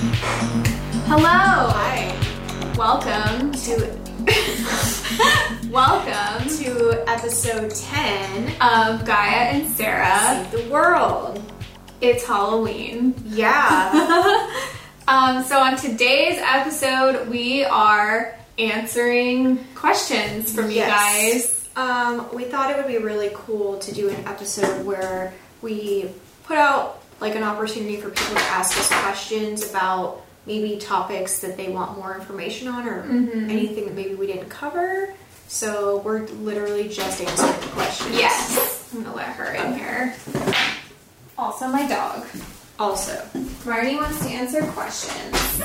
Hello. Hi. Welcome to Welcome To episode 10 of Gaia and Sarah. Save the World. It's Halloween. Yeah. Um, so on today's episode, we are answering questions from you Yes. guys. um, we thought it would be really cool to do an episode where we put out like an opportunity for people to ask us questions about maybe topics that they want more information on or mm-hmm. anything that maybe we didn't cover. So we're literally just answering the questions. Yes. I'm gonna let her in here. Also my dog. Also. Marty wants to answer questions.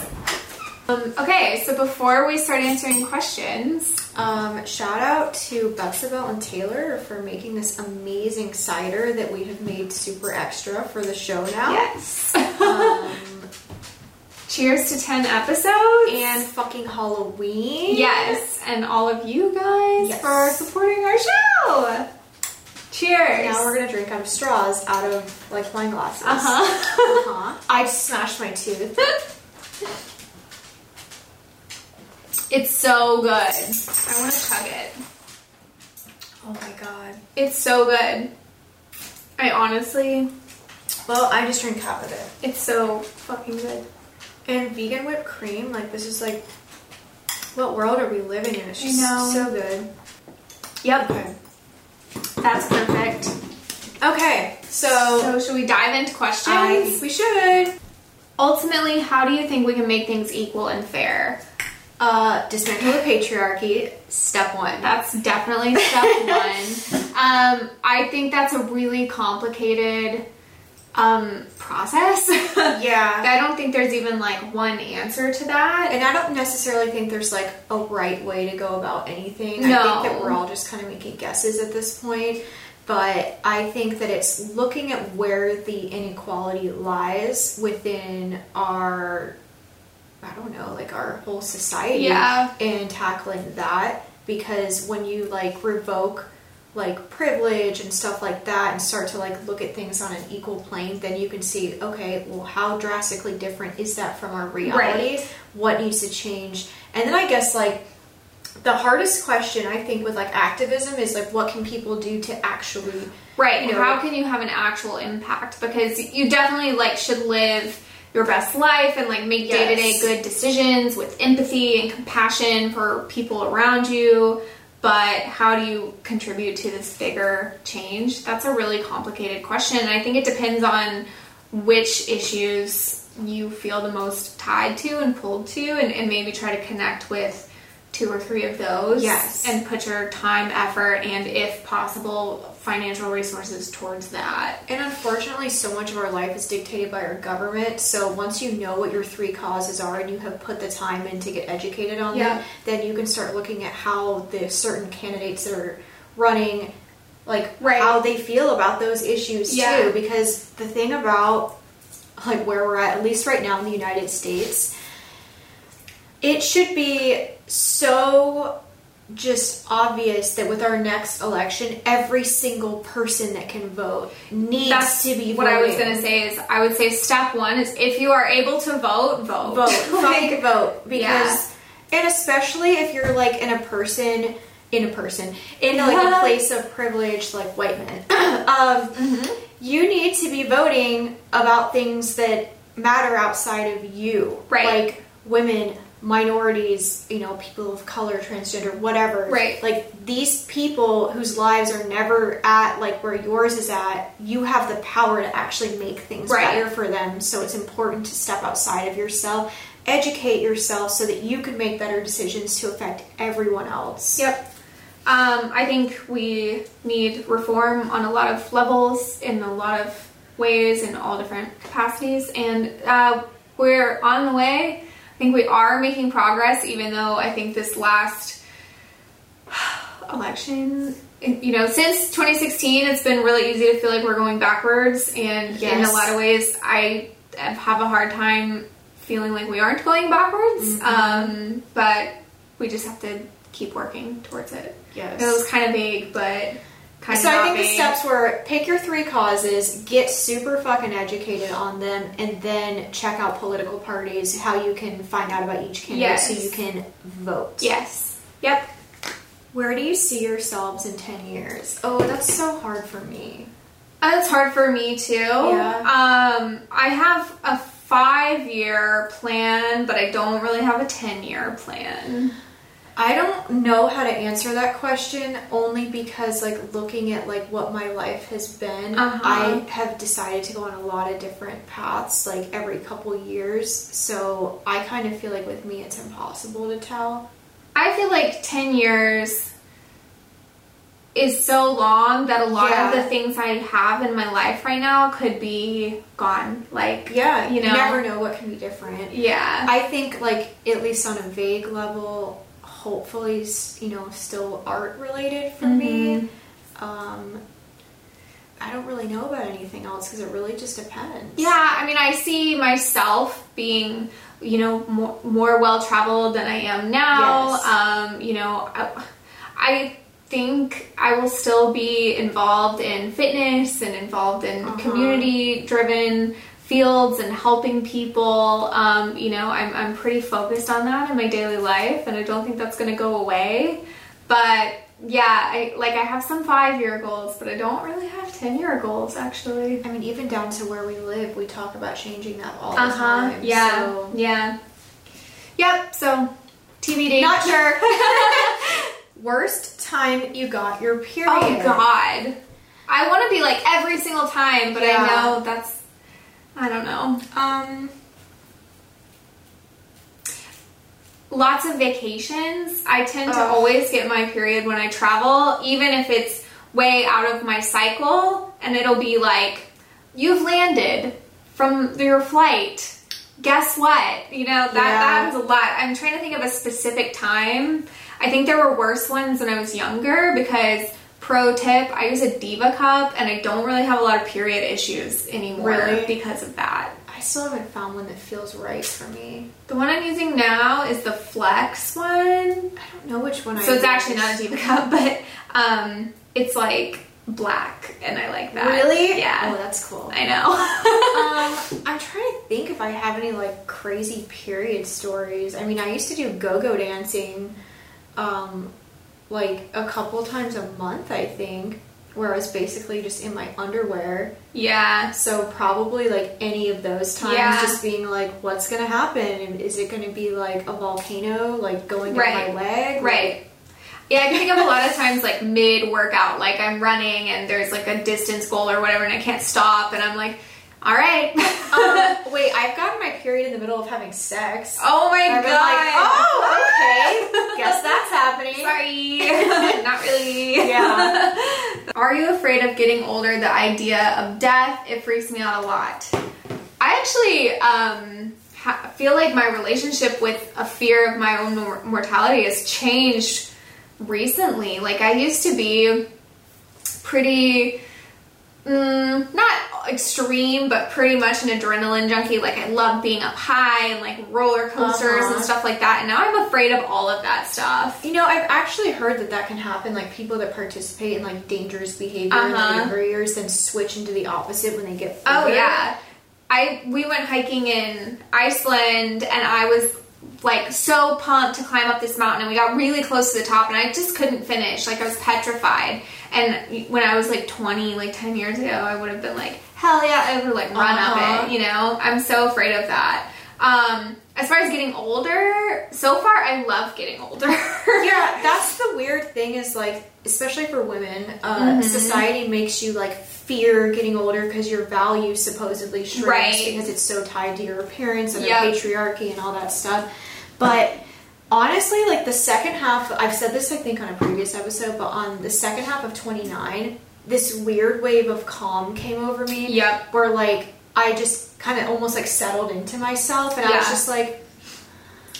Um, okay, so before we start answering questions, Um, shout out to Betsabel and Taylor for making this amazing cider that we have made super extra for the show now. yes. Um, Cheers to 10 episodes. and fucking Halloween. yes, and all of you guys Yes. for supporting our show. Cheers. Now we're gonna drink out of straws out of like wine glasses. Uh huh. Uh-huh. I just smashed my tooth. it's so good. I want to chug it. Oh my god. It's so good. I honestly, Well, I just drank half of it. it's so fucking good. And vegan whipped cream, like this is like what world are we living in? It's just know. so good. Yep, Okay. that's perfect. Okay, so, So, should we dive into questions? I we should. Ultimately, how do you think we can make things equal and fair? Uh, dismantle the patriarchy. Step one. That's definitely step one. Um, I think that's a really complicated um, process. Yeah. I don't think there's even like one answer to that. And I don't necessarily think there's like a right way to go about anything. I No. think that we're all just kind of making guesses at this point. But I think that it's looking at where the inequality lies within our, I don't know, like our whole society. Yeah. And tackling that. Because when you like revoke like privilege and stuff like that and start to like look at things on an equal plane, then you can see, okay, well, how drastically different is that from our reality? Right. What needs to change? And then I guess like the hardest question I think with like activism is like what can people do to actually Right. you know, How can you have an actual impact? Because you definitely like should live your best life and like make day to day good decisions with empathy and compassion for people around you. But how do you contribute to this bigger change? That's a really complicated question. And I think it depends on which issues you feel the most tied to and pulled to, and, and maybe try to connect with two or three of those. Yes. And put your time, effort, and if possible, financial resources towards that. And unfortunately, so much of our life is dictated by our government. So once you know what your three causes are and you have put the time in to get educated on Yeah. them, then you can start looking at how the certain candidates that are running, like Right. how they feel about those issues Yeah. too. Because the thing about like where we're at, at least right now in the United States, it should be so just obvious that with our next election, every single person that can vote needs That's to be what I was gonna say is I would say step one is if you are able to vote, vote. vote, Like, vote, because and especially if you're like in a person, in a person, in like a place of privilege, like white men, um, Mm-hmm. you need to be voting about things that matter outside of you, Right. Like women, minorities, you know, people of color, transgender, whatever, Right. Like these people whose lives are never at like where yours is at, you have the power to actually make things Right. better for them. So it's important to step outside of yourself, educate yourself so that you can make better decisions to affect everyone else. Yep. Um, I think we need reform on a lot of levels, in a lot of ways, in all different capacities, and uh, we're on the way. I think we are making progress, even though I think this last election, you know, since 2016, it's been really easy to feel like we're going backwards, and in a lot of ways, I have a hard time feeling like we aren't going backwards. Um, but we just have to keep working towards it. Yes. It was kind of vague, but kind So I think the steps were pick your three causes, get super fucking educated on them, and then check out political parties, how you can find out about each candidate so you can vote. Yes. Yep. Where do you see yourselves in 10 years? Oh, that's so hard for me. That's hard for me too. Yeah. Um, I have a five year plan, but I don't really have a 10 year plan. I don't know how to answer that question only because like looking at like what my life has been, Uh-huh. I have decided to go on a lot of different paths like every couple years. So I kind of feel like with me it's impossible to tell. I feel like 10 years is so long that a lot Yeah. of the things I have in my life right now could be gone. Like, Yeah, you you know. never know what can be different. yeah. I think like at least on a vague level, hopefully s- you know still art related for me. Um, I don't really know about anything else because it really just depends. Yeah, I mean, I see myself being, you know, more, more well traveled than I am now. Yes. Um, you know, I, I think I will still be involved in fitness and involved in Uh-huh. community driven fields and helping people. Um, you know, I'm, I'm pretty focused on that in my daily life, and I don't think that's going to go away. But yeah, I like I have some five year goals, but I don't really have ten year goals actually. I mean, even down to where we live, we talk about changing that all Uh huh. time. Yeah. So- Yeah. Yep. So TBD. Not sure. Worst time you got your period. Oh God. I want to be like every single time, but Yeah. I know that's. I don't know. Um. Lots of vacations. I tend to Ugh. always get my period when I travel, even if it's way out of my cycle, and it'll be like, you've landed from your flight. Guess what? You know, that, that Yeah. happens a lot. I'm trying to think of a specific time. I think there were worse ones when I was younger because, pro tip, I use a Diva cup and I don't really have a lot of period issues anymore Really? because of that. I still haven't found one that feels right for me. The one I'm using now is the Flex one. I don't know which one I So it's use. actually not a Diva cup, but um, it's like black, and I like that. Really? Yeah. Oh, that's cool. I know. um, I'm trying to think if I have any like crazy period stories. I mean, I used to do go-go dancing, um, like a couple times a month, I think, where I was basically just in my underwear. yeah. So probably like any of those times, Yeah. just being like, what's gonna happen? And Is it gonna be like a volcano, like going Right. my leg? Right. Yeah, I can think of a lot of times like mid workout, like I'm running and there's like a distance goal or whatever, and I can't stop, and I'm like, all right. um, wait, I've gotten my period in the middle of having sex. oh my I've god. like, oh, okay. Guess that's happening. Sorry. Not really. Yeah. Are you afraid of getting older? The idea of death, it freaks me out a lot. I actually um, ha- feel like my relationship with a fear of my own mor- mortality has changed recently. Like, I used to be pretty. Mm, not extreme, but pretty much an adrenaline junkie. Like I love being up high and like roller coasters Uh-huh. and stuff like that. And now I'm afraid of all of that stuff. You know, I've actually heard that that can happen. Like people that participate in like dangerous behavior in Uh-huh. the younger years, then switch into the opposite when they get. Oh yeah. I we went hiking in Iceland and I was like so pumped to climb up this mountain and we got really close to the top and I just couldn't finish. Like I was petrified. And when I was like 20, like 10 years ago, I would have been like, hell yeah, I would like run Uh-huh. up it, you know? I'm so afraid of that. Um, as far as getting older, so far I love getting older. yeah, that's the weird thing is like, especially for women, uh, Mm-hmm. society makes you like fear getting older because your value supposedly shrinks Right. because it's so tied to your appearance and Yep. the patriarchy and all that stuff. But honestly, like the second half, I've said this I think on a previous episode, but on the second half of 29, this weird wave of calm came over me. Yep. Where like I just kind of almost like settled into myself and I was just like,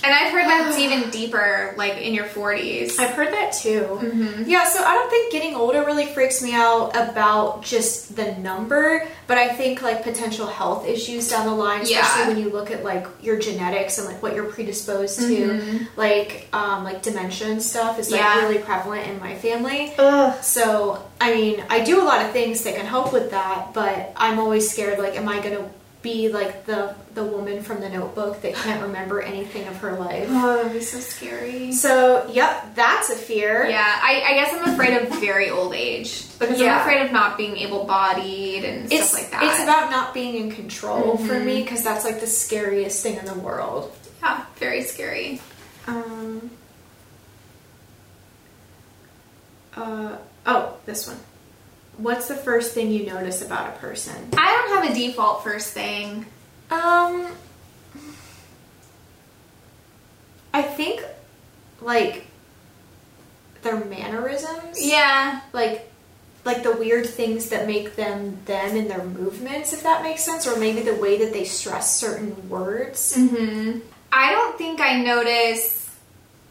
And I've heard that's even deeper, like in your 40s. I've heard that too. Mm-hmm. Yeah, so I don't think getting older really freaks me out about just the number, but I think like potential health issues down the line, especially Yeah. when you look at like your genetics and like what you're predisposed to, Mhm. like um, like dementia and stuff is like Yeah. really prevalent in my family. Ugh. So I mean, I do a lot of things that can help with that, but I'm always scared. Like, am I gonna be like the the woman from the Notebook that can't remember anything of her life? Oh, that'd be so scary. So, yep, that's a fear. Yeah, I, I guess I'm afraid of very old age because Yeah. I'm afraid of not being able-bodied and It's stuff like that. it's about not being in control for Mhm. me because that's like the scariest thing in the world. yeah, very scary. Um. Uh oh, this one. What's the first thing you notice about a person? I don't have a default first thing. Um, I think like their mannerisms. Yeah, Like like the weird things that make them them in their movements, if that makes sense, or maybe the way that they stress certain words. hmm I don't think I notice.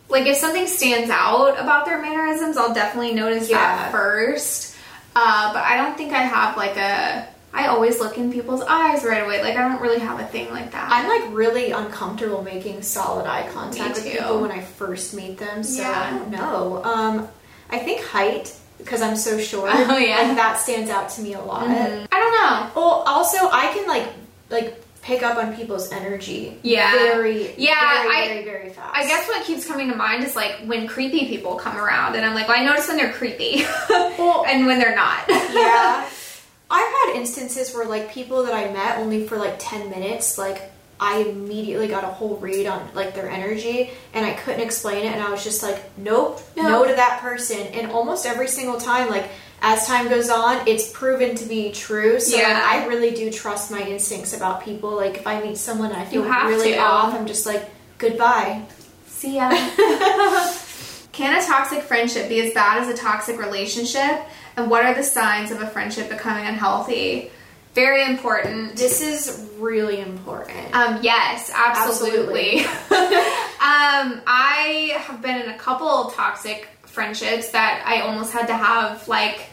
Like if something stands out about their mannerisms, I'll definitely notice Yeah. that first. Uh, but I don't think I have like a. I always look in people's eyes right away. Like I don't really have a thing like that. I'm like really uncomfortable making solid eye contact with people when I first meet them. So I Yeah. don't know. Um, I think height because I'm so short. Oh, yeah. like that stands out to me a lot. Mhm. I don't know. Well, also I can like like pick up on people's energy. Yeah. Very. Yeah, Very I- very very fast. I guess what keeps coming to mind is like when creepy people come around, and I'm like, well, I notice when they're creepy, Well, and when they're not. yeah. I've had instances where like people that I met only for like 10 minutes, like I immediately got a whole read on like their energy and I couldn't explain it and I was just like, nope, No. no, to that person. And almost every single time, like as time goes on, it's proven to be true. So like, I really do trust my instincts about people. Like if I meet someone and I feel really to. off, I'm just like, goodbye. See ya. Can a toxic friendship be as bad as a toxic relationship? And what are the signs of a friendship becoming unhealthy? Very important. This is really important. Um, yes, absolutely. um, I have been in a couple toxic friendships that I almost had to have like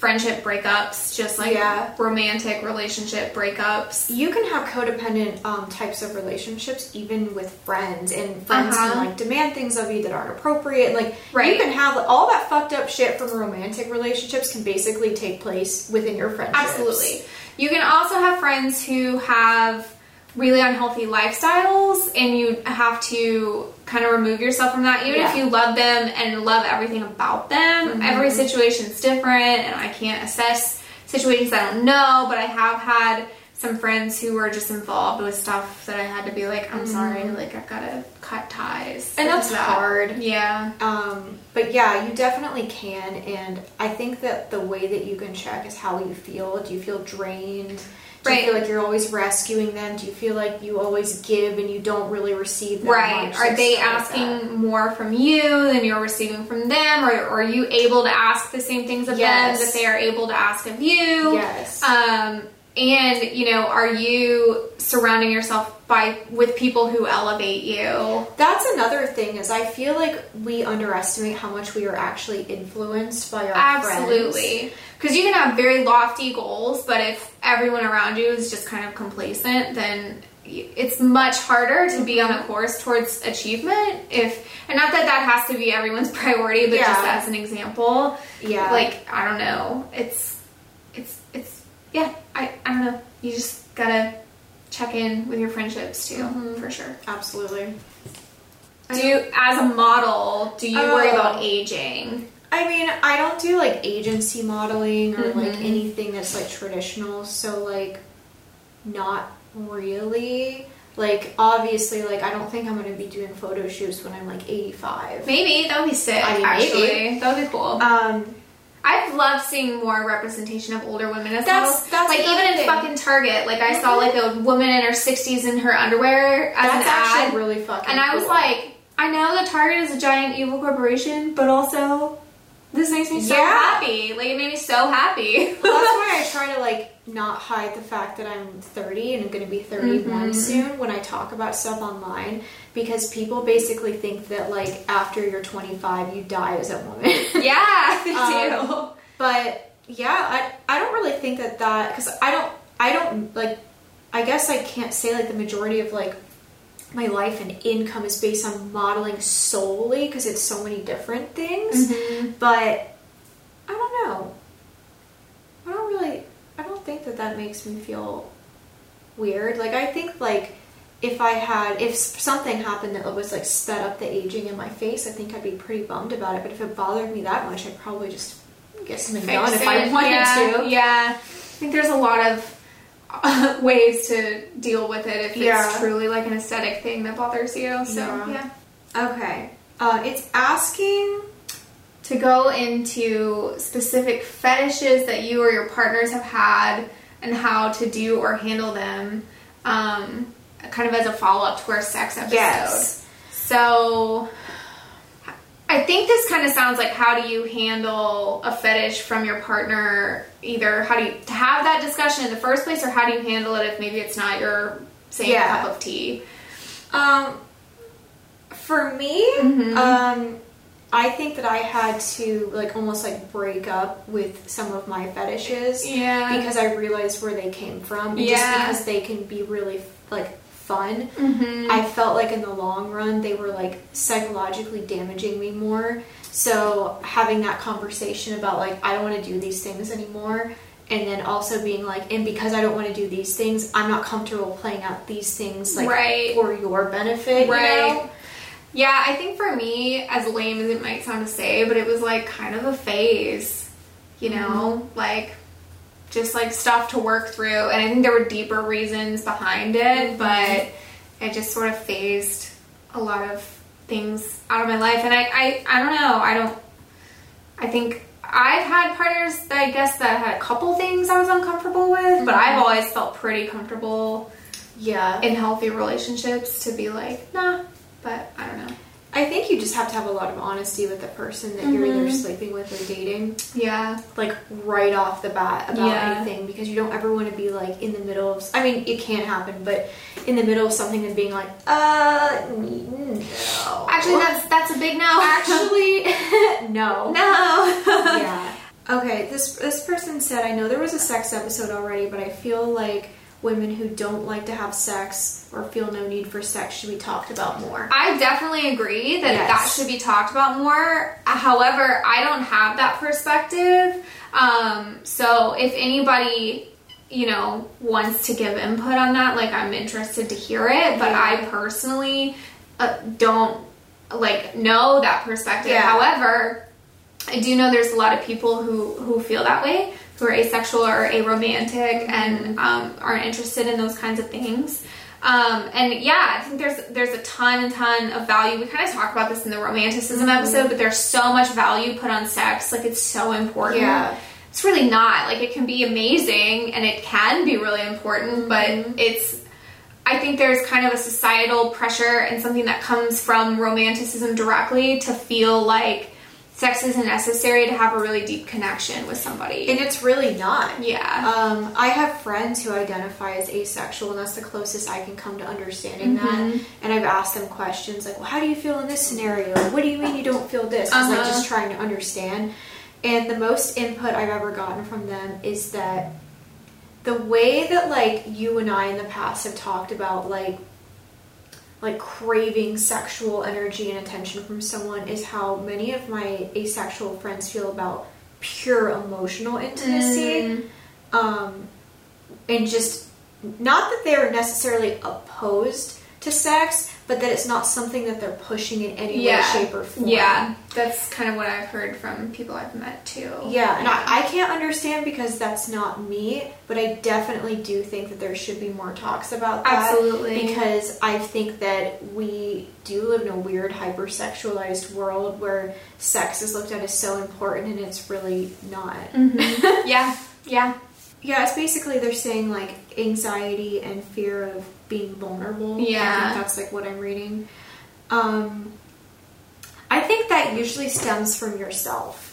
friendship breakups, just like Yeah. romantic relationship breakups. you can have codependent um, types of relationships even with friends and friends Uh-huh. can like demand things of you that aren't appropriate like Right. you can have all that fucked up shit from romantic relationships can basically take place within your friendships Absolutely. You can also have friends who have really unhealthy lifestyles and you have to kind of remove yourself from that even if you love them and love everything about them every situation's different and i can't assess situations i don't know but i have had some friends who were just involved with stuff that i had to be like i'm sorry like i've got to cut ties And that's that. hard. yeah. Um, but yeah you definitely can and i think that the way that you can check is how you feel. Do you feel drained do Right. you feel like you're always rescuing them do you feel like you always give and you don't really receive that Right. much? Are they stuff like asking more from you than you're receiving from them? Or, or are you able to ask the same things of Yes. them that they are able to ask of you? yes Um, and you know, are you surrounding yourself by with people who elevate you? That's another thing is I feel like we underestimate how much we are actually influenced by our friends. Absolutely. Because you can have very lofty goals, but if everyone around you is just kind of complacent, then it's much harder to be on a course towards achievement. If and not that that has to be everyone's priority, but just as an example, Yeah. like I don't know, it's it's it's yeah, I I don't know. You just gotta check in with your friendships too, Mhm. for sure. absolutely. Do you, as a model, do you worry Oh. about aging? I mean, I don't do like agency modeling or like Mhm. anything that's like traditional, so like not really. Like obviously like I don't think I'm to be doing photo shoots when I'm like 85. Maybe that would be sick. I mean, actually, maybe. that would be cool. Um I've loved seeing more representation of older women as That's- models. that's like even in fucking Target, like I saw like a woman in her sixties in her underwear as that's an ad, actually really fucking and I was cool. like, I know that Target is a giant evil corporation, but also this makes me so Yeah. happy. Like it made me so happy. Well, that's why I try to like not hide the fact that I'm 30 and I'm going to be 31 soon when I talk about stuff online because people basically think that like after you're 25 you die as a woman. Yeah, they Um, do. But yeah, I I don't really think that that because I don't I don't like I guess I can't say like the majority of like my life and income is based on modeling solely because it's so many different things. Mm-hmm. But I don't know. I don't really. I don't think that that makes me feel weird. Like I think like if I had if something happened that was like sped up the aging in my face, I think I'd be pretty bummed about it. But if it bothered me that much, I'd probably just get something Fix done if I wanted yeah, to. Yeah, I think there's a lot of ways to deal with it if Yeah. it's truly like an aesthetic thing that bothers you. So Yeah. yeah. Okay. Uh, it's asking. to go into specific fetishes that you or your partners have had and how to do or handle them, um, kind of as a follow up to our sex episode. Yes. So, I think this kind of sounds like how do you handle a fetish from your partner? Either how do you to have that discussion in the first place, or how do you handle it if maybe it's not your same Yeah. cup of tea? Um, for me, Mm-hmm. um, I think that I had to like almost like break up with some of my fetishes. Yeah. Because I realized where they came from. Yeah. Just because they can be really like fun. Mm-hmm. I felt like in the long run they were like psychologically damaging me more. So having that conversation about like I don't want to do these things anymore and then also being like and because I don't want to do these things, I'm not comfortable playing out these things like Right. for your benefit, you Right. know? Yeah, I think for me, as lame as it might sound to say, but it was like kind of a phase, you know, like just like stuff to work through. And I think there were deeper reasons behind it, mm-hmm. but it just sort of phased a lot of things out of my life. And I, I, I don't know, I don't, I think I've had partners that I guess that had a couple things I was uncomfortable with, but mm-hmm. I've always felt pretty comfortable Yeah. in healthy relationships to be like, nah, but I don't know. I think you just have to have a lot of honesty with the person that you're Mm-hmm. either sleeping with or dating. Yeah. like right off the bat about Yeah. anything because you don't ever want to be like in the middle of I mean it can happen but in the middle of something and being like uh no Actually, that's that's a big no. actually no no. yeah okay this this person said I know there was a sex episode already but I feel like women who don't like to have sex or feel no need for sex should be talked about more I definitely agree that Yes. that should be talked about more. However, I don't have that perspective. Um, so if anybody, you know, wants to give input on that, like I'm interested to hear it. But. I personally uh, don't like know that perspective. Yeah. However, I do know there's a lot of people who who feel that way, who are asexual or aromantic and um, aren't interested in those kinds of things. Um, and yeah, I think there's there's a ton and ton of value. We kind of talk about this in the romanticism episode, but there's so much value put on sex. Like it's so important. Yeah. It's really not. Like it can be amazing and it can be really important, but it's I think there's kind of a societal pressure and something that comes from romanticism directly to feel like sex isn't necessary to have a really deep connection with somebody. and it's really not yeah. Um, I have friends who identify as asexual, and that's the closest I can come to understanding Mm-hmm. that. And I've asked them questions like, "Well, how do you feel in this scenario? What do you mean you don't feel this?" 'Cause, like Uh-huh. just trying to understand. And the most input I've ever gotten from them is that the way that like you and I in the past have talked about like like craving sexual energy and attention from someone is how many of my asexual friends feel about pure emotional intimacy. Um, and just not that they're necessarily opposed to sex, but that it's not something that they're pushing in any yeah. way, shape, or form. Yeah. That's kind of what I've heard from people I've met too. Yeah, and I, I can't understand because that's not me, but I definitely do think that there should be more talks about that. Absolutely. Because I think that we do live in a weird, hypersexualized world where sex is looked at as so important and it's really not. Mm-hmm. yeah. Yeah. Yeah, it's basically they're saying like anxiety and fear of being vulnerable. Yeah. I think that's like what I'm reading. Um, I think that usually stems from yourself.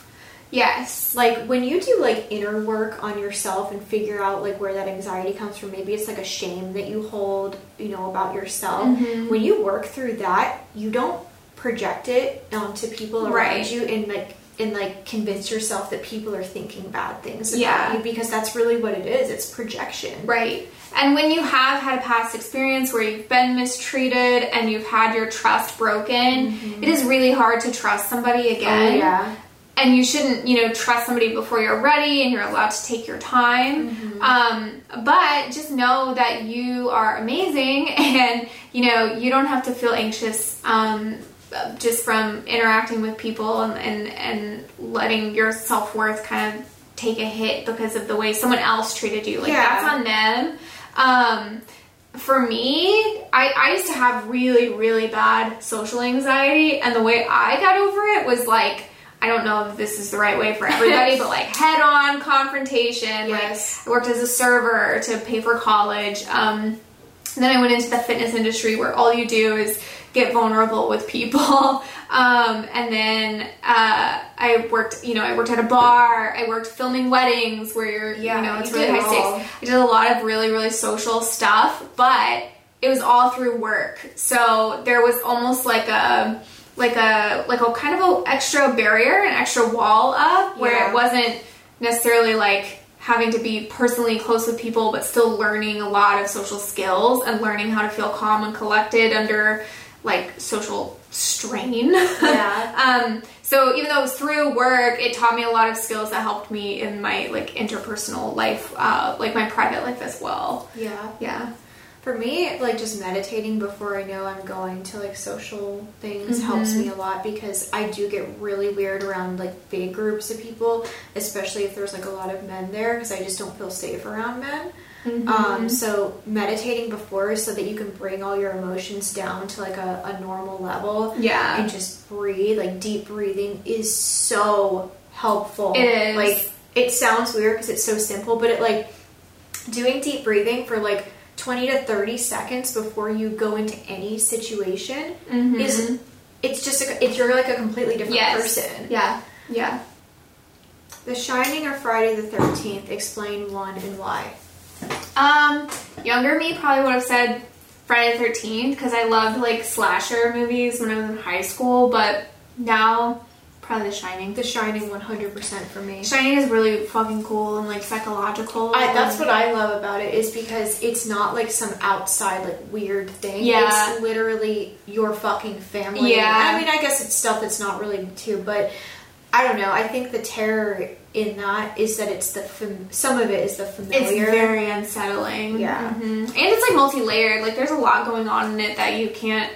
Yes. Like when you do like inner work on yourself and figure out like where that anxiety comes from, maybe it's like a shame that you hold, you know, about yourself. Mm-hmm. When you work through that, you don't project it onto people around Right. you and like and like convince yourself that people are thinking bad things about Yeah. you because that's really what it is. It's projection. Right. And when you have had a past experience where you've been mistreated and you've had your trust broken, it is really hard to trust somebody Oh, again. yeah. And you shouldn't, you know, trust somebody before you're ready and you're allowed to take your time. Mm-hmm. Um, but just know that you are amazing and, you know, you don't have to feel anxious um, just from interacting with people and, and, and letting your self worth kind of take a hit because of the way someone else treated you. Like, Yeah. that's on them. Um, for me, I, I used to have really, really bad social anxiety, and the way I got over it was like, I don't know if this is the right way for everybody, but like head on confrontation. Yes. Like, I worked as a server to pay for college. Um, then I went into the fitness industry where all you do is get vulnerable with people. Um, and then uh, I worked, you know, I worked at a bar. I worked filming weddings where you're, Yeah, you know, it's you really high all. stakes. I did a lot of really, really social stuff, but it was all through work. So there was almost like a like a like a kind of a extra barrier, an extra wall up where Yeah. it wasn't necessarily like having to be personally close with people but still learning a lot of social skills and learning how to feel calm and collected under like social strain. Yeah. um, so even though it was through work, it taught me a lot of skills that helped me in my like interpersonal life, uh, like my private life as well. Yeah. Yeah. For me, like just meditating before I know I'm going to like social things helps Mm-hmm. me a lot because I do get really weird around like big groups of people, especially if there's like a lot of men there because I just don't feel safe around men. Mm-hmm. Um, so meditating before so that you can bring all your emotions down to like a, a normal level Yeah. and just breathe, like deep breathing is so helpful. It is. Like it sounds weird because it's so simple, but it like doing deep breathing for like 20 to 30 seconds before you go into any situation Mhm. is it's just a, it's you're like a completely different yes. person. Yeah. Yeah. The Shining or Friday the 13th, explain one and why. Um, younger me probably would have said Friday the Thirteenth because I loved like slasher movies when I was in high school, but now probably The Shining. The Shining 100% for me. Shining is really fucking cool and like psychological. I, that's what I love about it is because it's not like some outside like weird thing. Yeah. It's literally your fucking family. Yeah. I mean, I guess it's stuff that's not related to, but I don't know. I think the terror in that is that it's the fam- some of it is the familiar. It's very unsettling. Yeah. Mhm. and it's like multi-layered. Like there's a lot going on in it that you can't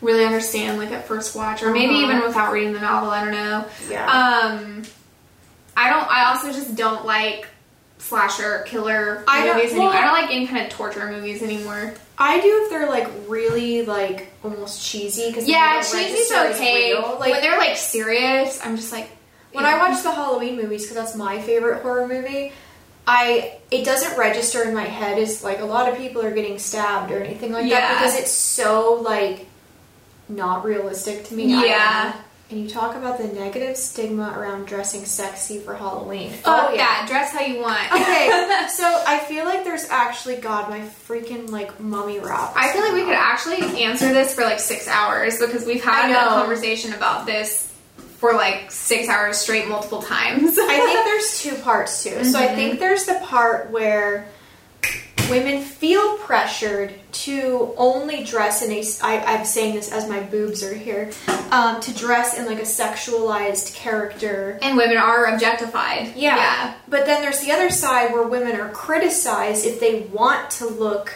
really understand like at first watch, or maybe Uh-huh. even without reading the novel. I don't know. yeah. Um, I don't. I also just don't like slasher killer I don't- anymore. well- I don't like any kind of torture movies anymore. I do if they're like really like almost cheesy because Yeah, cheesy's okay. Like when they're like serious, I'm just like. when you I watch the Halloween movies because that's my favorite horror movie. I it doesn't register in my head as like a lot of people are getting stabbed or anything like Yeah. that because it's so like not realistic to me. I don't Yeah. And you talk about the negative stigma around dressing sexy for Halloween. Oh, fuck that, dress how you want. Oh, okay, so I feel like there's actually God, my freaking like mummy wrap. I feel like we could actually answer this for like six hours because we've had a conversation about this for like six hours straight multiple times. I think there's two parts too. So I mm-hmm. think there's the part where women feel pressured to only dress in a. I, I'm saying this as my boobs are here. Um, to dress in like a sexualized character. and women are objectified. Yeah. But then there's the other side where women are criticized if they want to look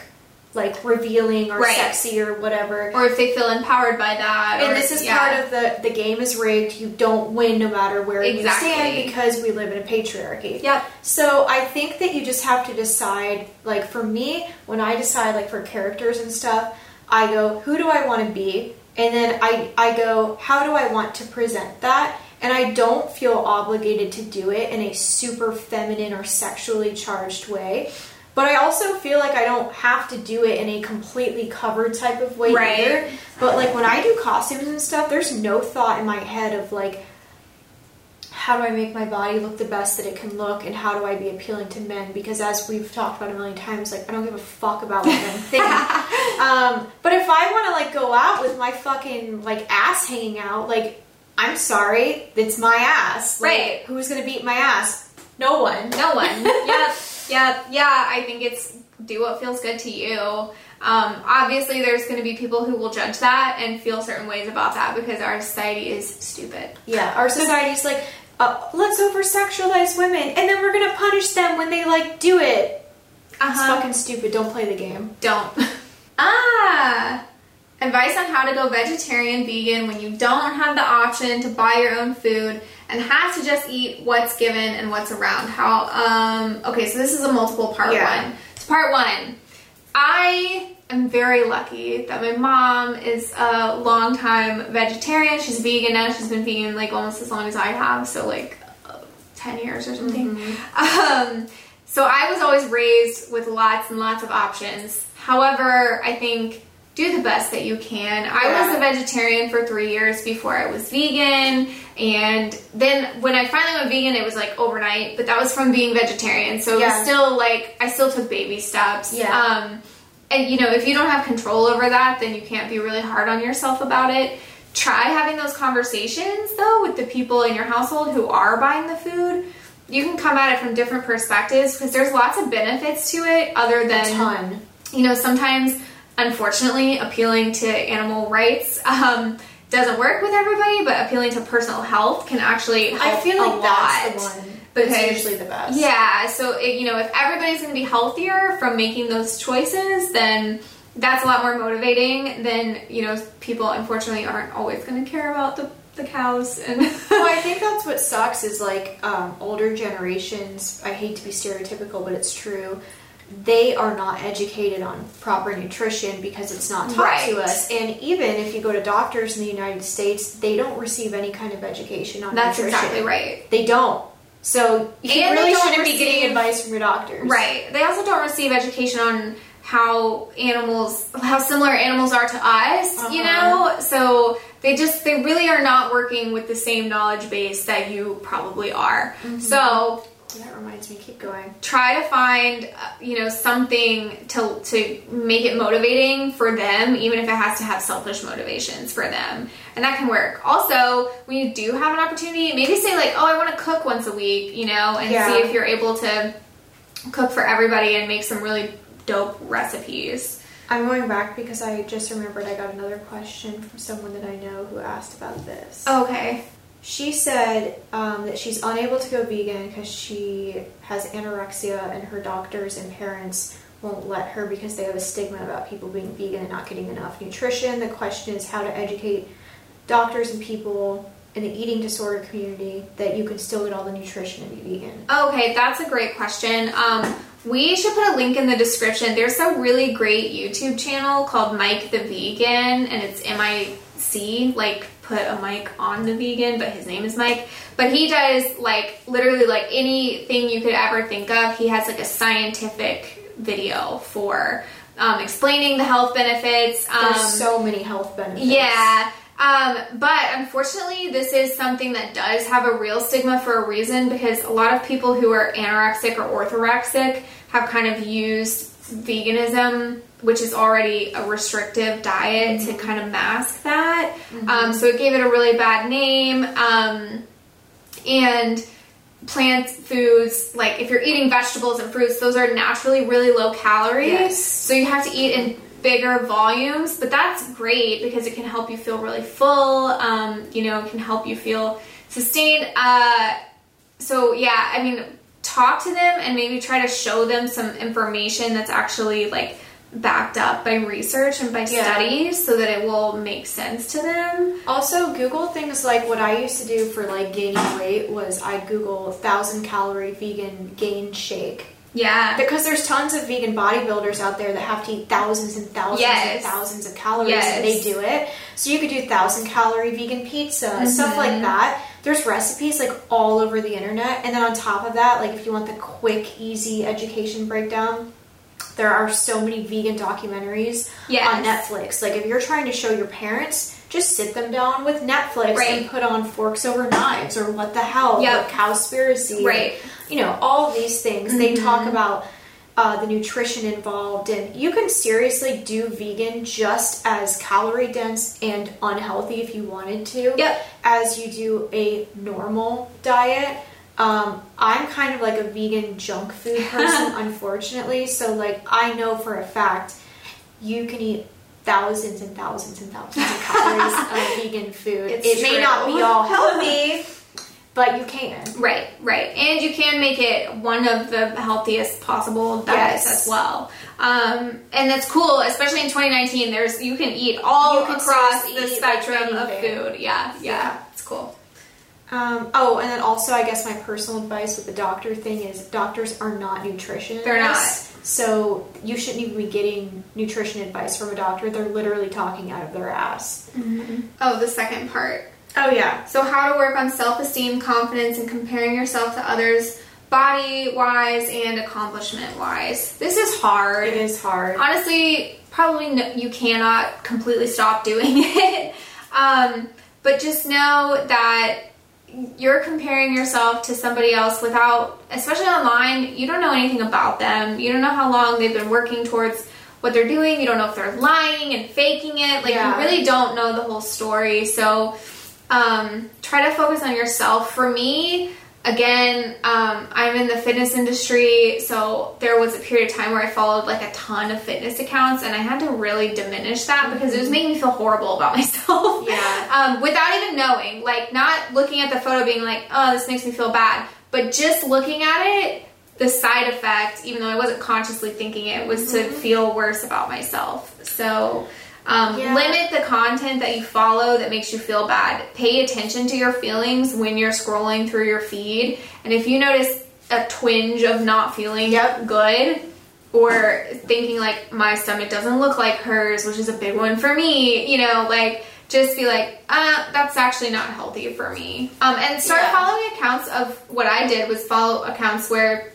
like revealing or Right. sexy or whatever. Or if they feel empowered by that. And or- this is yeah. part of the the game is rigged. You don't win no matter where Exactly. you stand because we live in a patriarchy. Yep. So I think that you just have to decide. Like for me, when I decide like for characters and stuff, I go, who do I want to be, and then I I go, how do I want to present that. And I don't feel obligated to do it in a super feminine or sexually charged way. But I also feel like I don't have to do it in a completely covered type of way Right. either. But like when I do costumes and stuff, there's no thought in my head of like how do I make my body look the best that it can look, and how do I be appealing to men? Because as we've talked about a million times, like I don't give a fuck about what men think. um, but if I want to like go out with my fucking like ass hanging out, like I'm sorry, it's my ass. Like, Right. Who's gonna beat my ass? No one. No one. yep. Yep. Yeah. I think it's do what feels good to you. Um, obviously, there's going to be people who will judge that and feel certain ways about that because our society is stupid. Yeah, our society's like, uh, let's over sexualize women, and then we're gonna punish them when they like do it. It's Uh-huh. fucking stupid. Don't play the game. Don't. ah! Advice on how to go vegetarian, vegan when you don't have the option to buy your own food and have to just eat what's given and what's around. How, um, okay, so this is a multiple part Yeah. one. So, part one. I am very lucky that my mom is a long time vegetarian. She's vegan now. She's been vegan like almost as long as I have, so like uh, 10 years or something. Um, so I was always raised with lots and lots of options. However, I think do the best that you can. I was a vegetarian for three years before I was vegan, and then when I finally went vegan, it was like overnight. But that was from being vegetarian, so it Yeah. was still like I still took baby steps. Yeah. Um, and you know, if you don't have control over that, then you can't be really hard on yourself about it. Try having those conversations though with the people in your household who are buying the food. You can come at it from different perspectives because there's lots of benefits to it other A than ton. you know, sometimes, unfortunately, appealing to animal rights um, doesn't work with everybody, but appealing to personal health can actually help I feel a like that's the lot. one. Because- That's usually the best. Yeah, so it, you know, if everybody's going to be healthier from making those choices, then that's a lot more motivating than you know people unfortunately aren't always going to care about the the cows and well, I think that's what sucks is like um, older generations. I hate to be stereotypical, but it's true. They are not educated on proper nutrition because it's not taught to us. And even if you go to doctors in the United States, they don't receive any kind of education on that's nutrition. exactly right. They don't. So you And really shouldn't be getting advice from your doctors. Right. They also don't receive education on how animals, how similar animals are to us, you Uh-huh. know? So they just, they really are not working with the same knowledge base that you probably are. Mm-hmm. So That reminds me. Keep going. try to find, uh, you know, something to, to make it motivating for them, even if it has to have selfish motivations for them. And that can work. Also, when you do have an opportunity, maybe say like, oh, I want to cook once a week, you know, and Yeah. see if you're able to cook for everybody and make some really dope recipes. I'm going back because I just remembered I got another question from someone that I know who asked about this. Okay. She said um, that she's unable to go vegan because she has anorexia and her doctors and parents won't let her because they have a stigma about people being vegan and not getting enough nutrition. The question is how to educate doctors and people in the eating disorder community that you can still get all the nutrition and be vegan. Okay, that's a great question. Um, we should put a link in the description. There's a really great YouTube channel called Mic the Vegan, and it's M I C, like put a mic on the vegan, but his name is Mike. But he does like literally like anything you could ever think of. He has like a scientific video for um, explaining the health benefits. Um, There's so many health benefits. yeah. Um, but unfortunately, this is something that does have a real stigma for a reason because a lot of people who are anorexic or orthorexic have kind of used veganism, which is already a restrictive diet, to kind of mask that. Um, so it gave it a really bad name. Um, and plant foods, like if you're eating vegetables and fruits, those are naturally really low calories. Yes. So you have to eat in bigger volumes, but that's great because it can help you feel really full. Um, you know, it can help you feel sustained. Uh, so yeah, I mean, talk to them and maybe try to show them some information that's actually like backed up by research and by Yeah. studies so that it will make sense to them. Also, Google things like what I used to do for like gaining weight was I'd Google thousand calorie vegan gain shake Yeah. because there's tons of vegan bodybuilders out there that have to eat thousands and thousands Yes. and thousands of calories Yes. and they do it. So you could do thousand calorie vegan pizza Mm-hmm. stuff like that. There's recipes like all over the internet, and then on top of that, like if you want the quick, easy education breakdown. there are so many vegan documentaries Yes. on Netflix. Like if you're trying to show your parents, just sit them down with Netflix Right. and put on Forks Over Knives or What the Health, Yep. Cowspiracy, Right. You know, all these things. They Mhm. talk about uh, the nutrition involved, and you can seriously do vegan just as calorie dense and unhealthy if you wanted to Yep. as you do a normal diet. Um, I'm kind of like a vegan junk food person, unfortunately. So, like, I know for a fact you can eat thousands and thousands and thousands of calories of vegan food. It's it may not be all healthy, but you can. Right, right. And you can make it one of the healthiest possible diets Yes. as well. Um, and that's cool, especially in 2019. There's you can eat all You across the eat, like, spectrum of food. Yeah, yeah, Yeah. it's cool. Um, oh, and then also, I guess my personal advice with the doctor thing is doctors are not nutritionists. They're not. So you shouldn't even be getting nutrition advice from a doctor. They're literally talking out of their ass. Oh, the second part. Oh yeah. So, how to work on self esteem, confidence, and comparing yourself to others body wise and accomplishment wise. This is hard. It is hard. honestly probably no, you cannot completely stop doing it um, but just know that you're comparing yourself to somebody else without especially online you don't know anything about them you don't know how long they've been working towards what they're doing you don't know if they're lying and faking it like Yeah. you really don't know the whole story so um, try to focus on yourself. For me again um, i'm in the fitness industry so there was a period of time where i followed like a ton of fitness accounts and i had to really diminish that because it was making me feel horrible about myself. Yeah. um, without even knowing like not looking at the photo being like oh this makes me feel bad but just looking at it the side effect even though i wasn't consciously thinking it was to feel worse about myself. So um, Yeah. limit the content that you follow that makes you feel bad. Pay attention to your feelings when you're scrolling through your feed. And if you notice a twinge of not feeling Yep. good or thinking like my stomach doesn't look like hers, which is a big one for me, you know, like just be like, uh, that's actually not healthy for me. Um, and start Yeah. following accounts of what I did was follow accounts where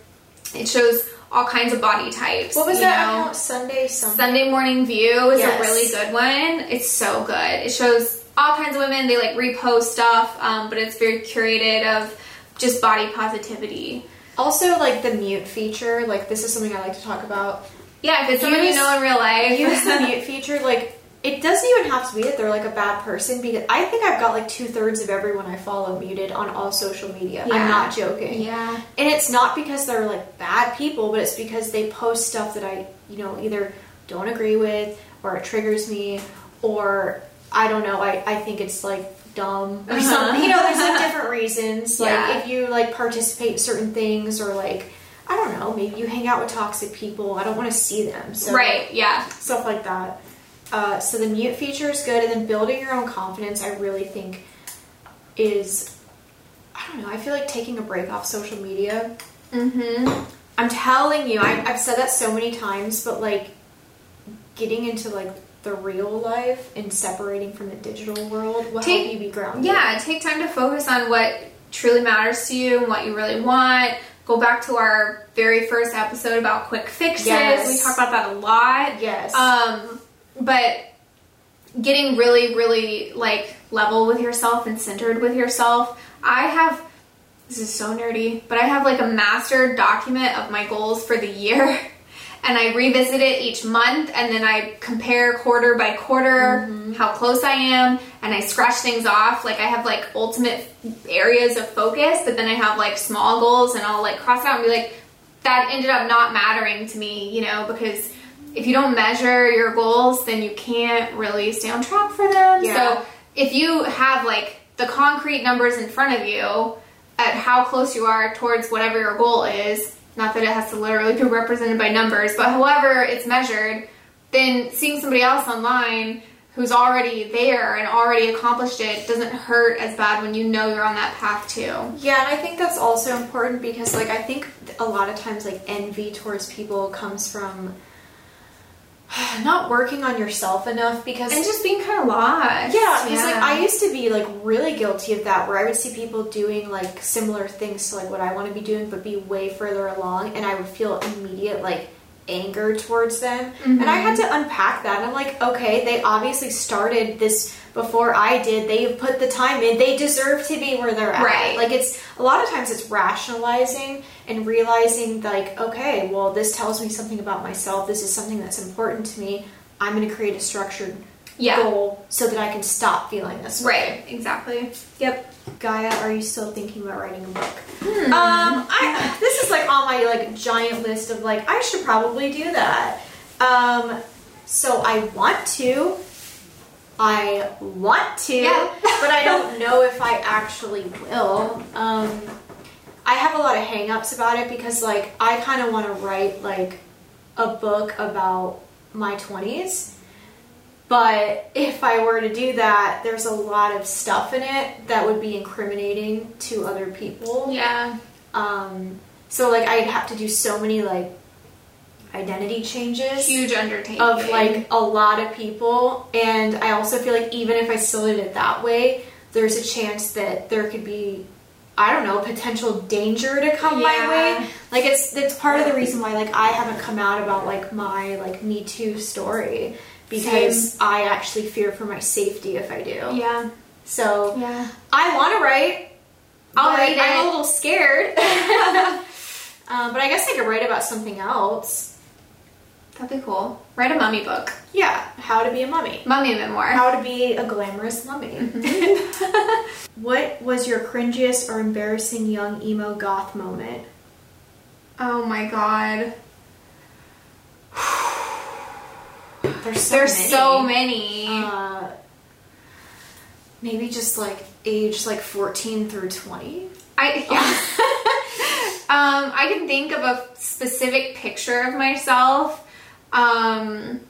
it shows all kinds of body types. what was that know? account? Sunday something. Sunday Morning View is Yes. a really good one. It's so good. It shows all kinds of women. They like repost stuff, um, but it's very curated of just body positivity. Also, like the mute feature. Like this is something I like to talk about. Yeah, if it's someone you know in real life, use the mute feature like it doesn't even have to be that they're like a bad person because i think i've got like two-thirds of everyone i follow muted on all social media Yeah. i'm not joking yeah, and it's not because they're like bad people but it's because they post stuff that i you know either don't agree with or it triggers me or i don't know i, I think it's like dumb or Uh-huh. something you know there's like different reasons like Yeah. if you like participate in certain things or like i don't know maybe you hang out with toxic people i don't want to see them so right, yeah, stuff like that. Uh, so the mute feature is good, and then building your own confidence, I really think is, I don't know. I feel like taking a break off social media. mm-hmm. I'm telling you, I, I've said that so many times, but like getting into like the real life and separating from the digital world will Take- help you be grounded. Yeah, take time to focus on what truly matters to you and what you really want. Go back to our very first episode about quick fixes. Yes. We talk about that a lot. Yes. Um, but getting really, really like level with yourself and centered with yourself. I have this is so nerdy, but I have like a master document of my goals for the year. And I revisit it each month and then I compare quarter by quarter mm-hmm. how close I am and I scratch things off. Like I have like ultimate areas of focus, but then I have like small goals and I'll like cross out and be like, that ended up not mattering to me, you know, because if you don't measure your goals, then you can't really stay on track for them. Yeah. So if you have like the concrete numbers in front of you at how close you are towards whatever your goal is, not that it has to literally be represented by numbers, but however it's measured, then seeing somebody else online who's already there and already accomplished it doesn't hurt as bad when you know you're on that path too. Yeah, and I think that's also important because, like, I think a lot of times, like, envy towards people comes from not working on yourself enough because. And just being kind of lost. yeah, because like I used to be like really guilty of that, where I would see people doing like similar things to like what I want to be doing, but be way further along, and I would feel immediate like anger towards them. Mm-hmm. And I had to unpack that. I'm like, okay, they obviously started this before I did. They put the time in. They deserve to be where they're at. Right. Like it's a lot of times it's rationalizing and realizing like, okay, well this tells me something about myself. This is something that's important to me. I'm going to create a structured Yeah. goal so that I can stop feeling this way. Right, exactly. Yep. Gaia, are you still thinking about writing a book? Hmm. Um, I this is like on my like giant list of like I should probably do that. Um, so I want to. I want to, Yeah. but I don't know if I actually will. Um, I have a lot of hangups about it because like I kind of want to write like a book about my 20s. But if I were to do that, there's a lot of stuff in it that would be incriminating to other people. Yeah. Um, so like I'd have to do so many like identity changes Huge undertaking. of like a lot of people, and I also feel like even if I still did it that way, there's a chance that there could be I don't know potential danger to come my way. Like it's it's part of the reason why like I haven't come out about like my like Me Too story because I actually fear for my safety if I do. Yeah. So Yeah. I want to write. I'll but read I'm a little scared. um, but I guess I could write about something else. That'd be cool. Write a mummy book. Yeah, how to be a mummy. Mummy memoir. How to be a glamorous mummy. what was your cringiest or embarrassing young emo goth moment? oh my god. There's so There's many. so many. Uh, maybe just like age like 14 through 20. I yeah. um, I can think of a specific picture of myself. Um,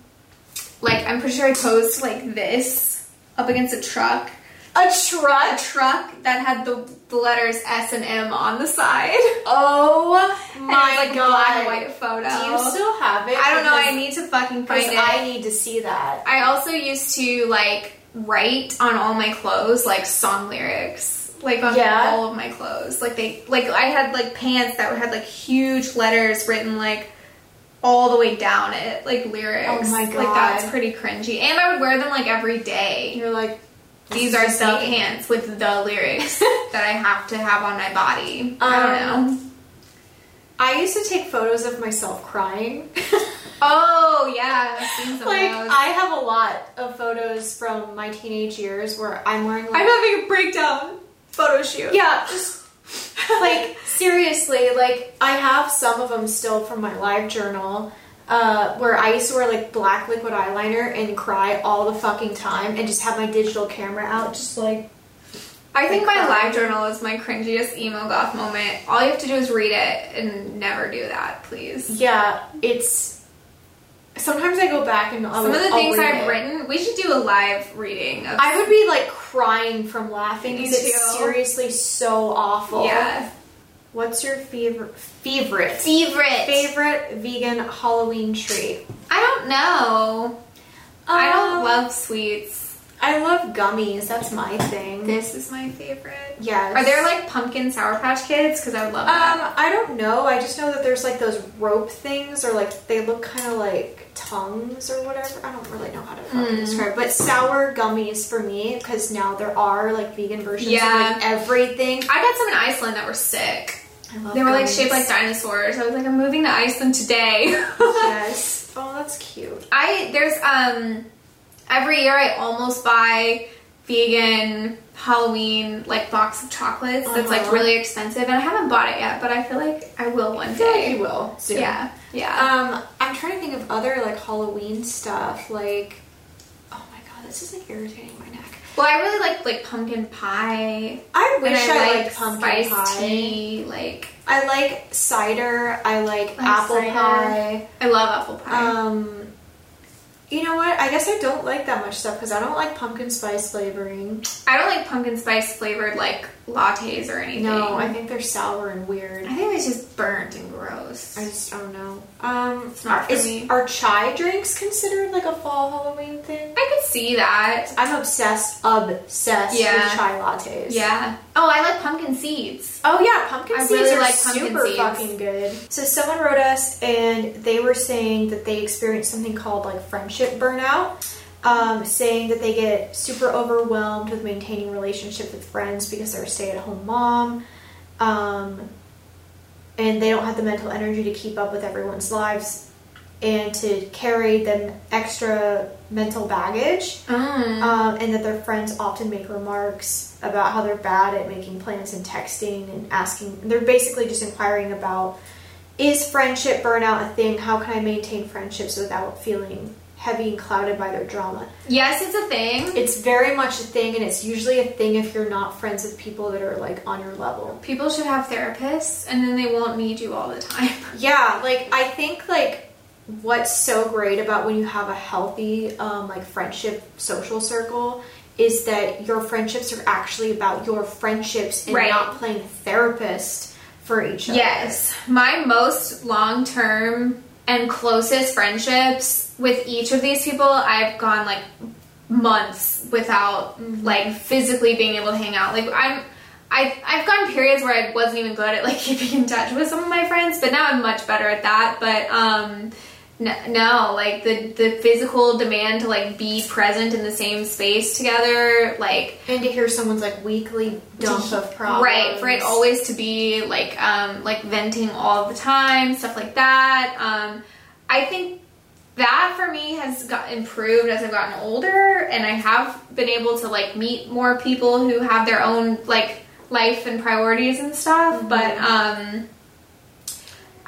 like I'm pretty sure I posed like this up against a truck. A A truck? truck that had the, the letters S and M on the side. Oh And my like a god. black and white photo. Do you still have it? I don't know. I need to fucking find it. I need to see that. I also used to like write on all my clothes like song lyrics, like on Yeah. all of my clothes. Like they, like I had like pants that had like huge letters written like all the way down it, like lyrics. Oh my god. Like that's pretty cringy. And I would wear them like every day. You're like, These are the pants with the lyrics that I have to have on my body. I don't know. Um, I used to take photos of myself crying. Oh yeah, like. I have a lot of photos from my teenage years where I'm wearing like I'm having a breakdown photo shoot. yeah, just like seriously, like I have some of them still from my live journal. Uh, where I used to wear like black liquid eyeliner and cry all the fucking time and just have my digital camera out, just like I think my Like, live journal is my cringiest emo goth moment. All you have to do is read it and never do that, please. yeah, it's. Sometimes I go back and I'll, Some of the I'll things I've it. written, we should do a live reading of. I would be like crying from laughing because it's seriously so awful. yeah. What's your favorite favorite Favorite. favorite vegan Halloween treat? I don't know. I don't Um, love sweets. I love gummies. That's my thing. This is my favorite. yes. Are there like pumpkin Sour Patch Kids? Because I would love that. Um, I don't know. I just know that there's like those rope things, or like they look kind of like tongues or whatever. I don't really know how to Mm. describe. But sour gummies for me, because now there are like vegan versions Yeah. of like everything. I got some in Iceland that were sick. I love They were like shaped like dinosaurs. I was like, I'm moving to Iceland today. yes. Oh, that's cute. I there's um every year I almost buy vegan Halloween like box of chocolates that's like Uh-huh. really expensive and I haven't bought it yet, but I feel like I will one feel like day. you will soon. Yeah. Yeah. Um, I'm trying to think of other like Halloween stuff. Like, oh my god, this is like irritating my neck. well, I really like like pumpkin pie. I wish I, I, liked like pumpkin pie. tea. Like I like cider. I like I like apple cider. pie. I love apple pie. Um, you know what? I guess I don't like that much stuff because I don't like pumpkin spice flavoring. I don't like pumpkin spice flavored like lattes or anything. No, I think they're sour and weird. I think it's just burnt and gross. I just don't know. Um, It's not for is, me. Are chai drinks considered like a fall Halloween thing? I could see that. I'm obsessed, obsessed Yeah. with chai lattes. Yeah. Oh, I like pumpkin seeds. Oh yeah, pumpkin I seeds really are like pumpkin super seeds. fucking good. So someone wrote us and they were saying that they experienced something called like friendship burnout. Um, saying that they get super overwhelmed with maintaining relationships with friends because they're a stay-at-home mom, um, and they don't have the mental energy to keep up with everyone's lives and to carry them extra mental baggage Mm. um, and that their friends often make remarks about how they're bad at making plans and texting and asking. They're basically just inquiring about is friendship burnout a thing? How can I maintain friendships without feeling heavy and clouded by their drama? Yes, it's a thing. It's very much a thing, and it's usually a thing if you're not friends with people that are like on your level. People should have therapists, and then they won't need you all the time. Yeah, like I think like what's so great about when you have a healthy um, like friendship social circle is that your friendships are actually about your friendships and Right. not playing therapist for each other. Yes, my most long term and closest friendships with each of these people, I've gone like months without like physically being able to hang out. Like I'm. I, I've gone periods where I wasn't even good at like keeping in touch with some of my friends, but now I'm much better at that. But um, no, no, like the the physical demand to like be present in the same space together, like And to hear someone's like weekly dump of problems. Right, for it always to be like um like venting all the time, stuff like that. Um I think that for me has got improved as I've gotten older and I have been able to like meet more people who have their own like life and priorities and stuff, but um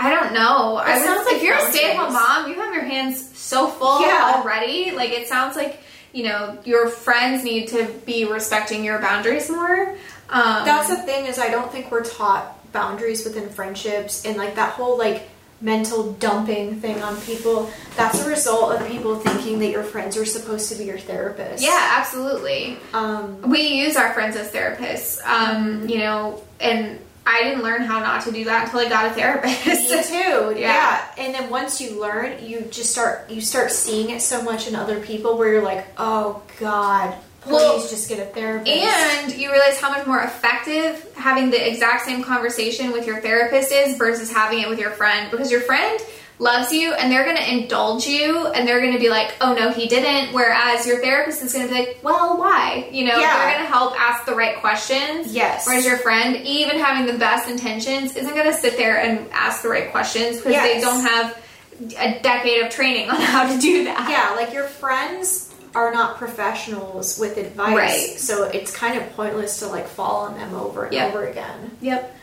I don't know. I would, sounds like if you're a stay-at-home mom, you have your hands so full Yeah. already. Like it sounds like you know your friends need to be respecting your boundaries more. Um, That's the thing is I don't think we're taught boundaries within friendships and like that whole like mental dumping thing on people. That's a result of people thinking that your friends are supposed to be your therapist. yeah, absolutely. Um We use our friends as therapists, um, you know, and I didn't learn how not to do that until I got a Me therapist. too. Yeah. Yeah. And then once you learn, you just start you start seeing it so much in other people where you're like, oh God, please Well, just get a therapist. and you realize how much more effective having the exact same conversation with your therapist is versus having it with your friend because your friend loves you and they're going to indulge you and they're going to be like, oh no, he didn't. Whereas your therapist is going to be like, well, why? You know, Yeah. they're going to help ask the right questions. Yes. Whereas your friend, even having the best intentions, isn't going to sit there and ask the right questions because they don't have a decade of training on how to do that. yeah, like your friends are not professionals with advice. Right. So it's kind of pointless to like fall on them over and Yep. over again. Yep.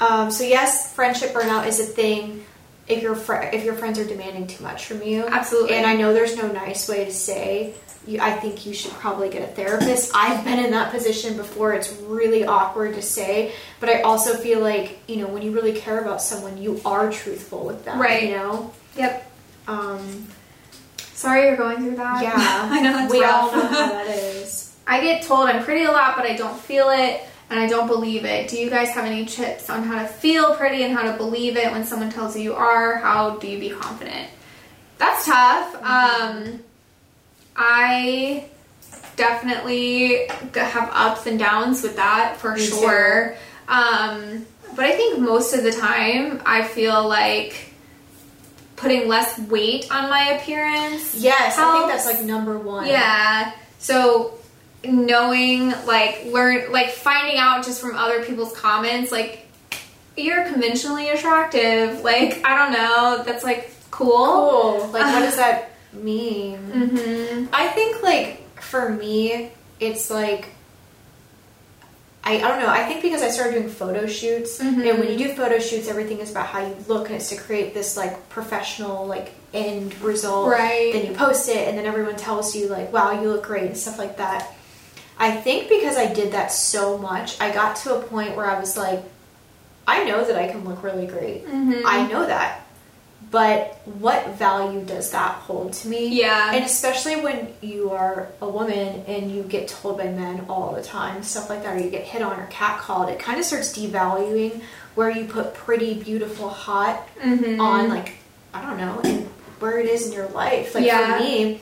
Um, so yes, friendship burnout is a thing if your fr- if your friends are demanding too much from you. Absolutely. And I know there's no nice way to say. You, I think you should probably get a therapist. I've been in that position before. It's really awkward to say, but I also feel like you know when you really care about someone, you are truthful with them. Right. You know. Yep. Um, Sorry you're going through that. yeah. I know that's we rough. all know how that is. I get told I'm pretty a lot, but I don't feel it and I don't believe it. Do you guys have any tips on how to feel pretty and how to believe it when someone tells you you are? How do you be confident? That's tough. Um, I definitely have ups and downs with that for Me sure. Um, but I think most of the time I feel like putting less weight on my appearance. Yes, I think that's like number one. Yeah. So knowing like learn like finding out just from other people's comments like you're conventionally attractive. Like I don't know, that's like cool. Cool. Like, what does that mean? Mhm. I think like for me, it's like I, I don't know. I think because I started doing photo shoots, Mhm. and when you do photo shoots, everything is about how you look, and it's to create this like professional like end result. Right. Then you post it, and then everyone tells you like, "Wow, you look great" and stuff like that. I think because I did that so much, I got to a point where I was like, I know that I can look really great. Mhm. I know that. But what value does that hold to me? Yeah. And especially when you are a woman and you get told by men all the time, stuff like that, or you get hit on or catcalled, it kind of starts devaluing where you put pretty, beautiful, hot Mhm. on, like, I don't know, and where it is in your life. Like Yeah. for me,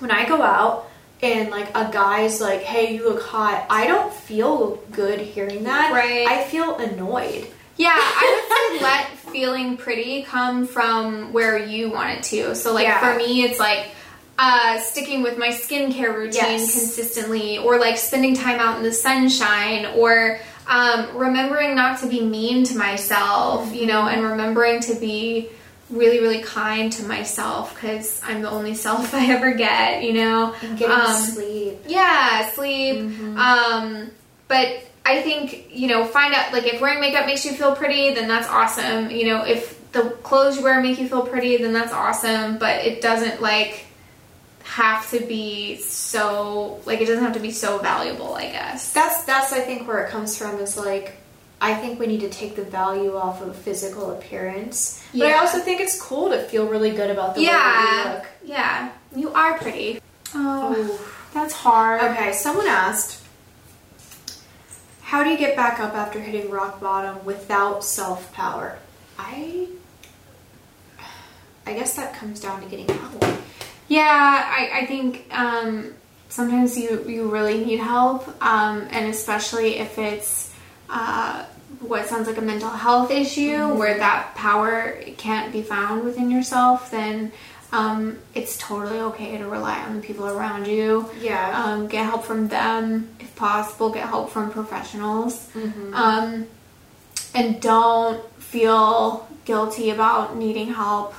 when I go out, and like a guy's like, "Hey, you look hot." I don't feel good hearing that. Right. I feel annoyed. Yeah, I would say let feeling pretty come from where you want it to. So, like, Yeah. for me, it's like uh, sticking with my skincare routine Yes. consistently, or like spending time out in the sunshine, or um, remembering not to be mean to myself, you know, and remembering to be really, really kind to myself because I'm the only self I ever get, you know. And getting Um, sleep. yeah, sleep. Mm-hmm. Um, but I think, you know, find out, like, if wearing makeup makes you feel pretty, then that's awesome. You know, if the clothes you wear make you feel pretty, then that's awesome. But it doesn't, like, have to be so, like, it doesn't have to be so valuable, I guess. That's that's I think where it comes from is like I think we need to take the value off of physical appearance. But I also think it's cool to feel really good about the way Yeah. that you look. Yeah. You are pretty. Oh, Ooh. that's hard. Okay, someone asked, "How do you get back up after hitting rock bottom without self power?" I, I guess that comes down to getting help. Yeah, I, I think um, sometimes you, you really need help, um, and especially if it's uh, what sounds like a mental health issue where that power can't be found within yourself, then um, it's totally okay to rely on the people around you. Yeah. Um, get help from them if possible, get help from professionals. Mhm. Um, and don't feel guilty about needing help.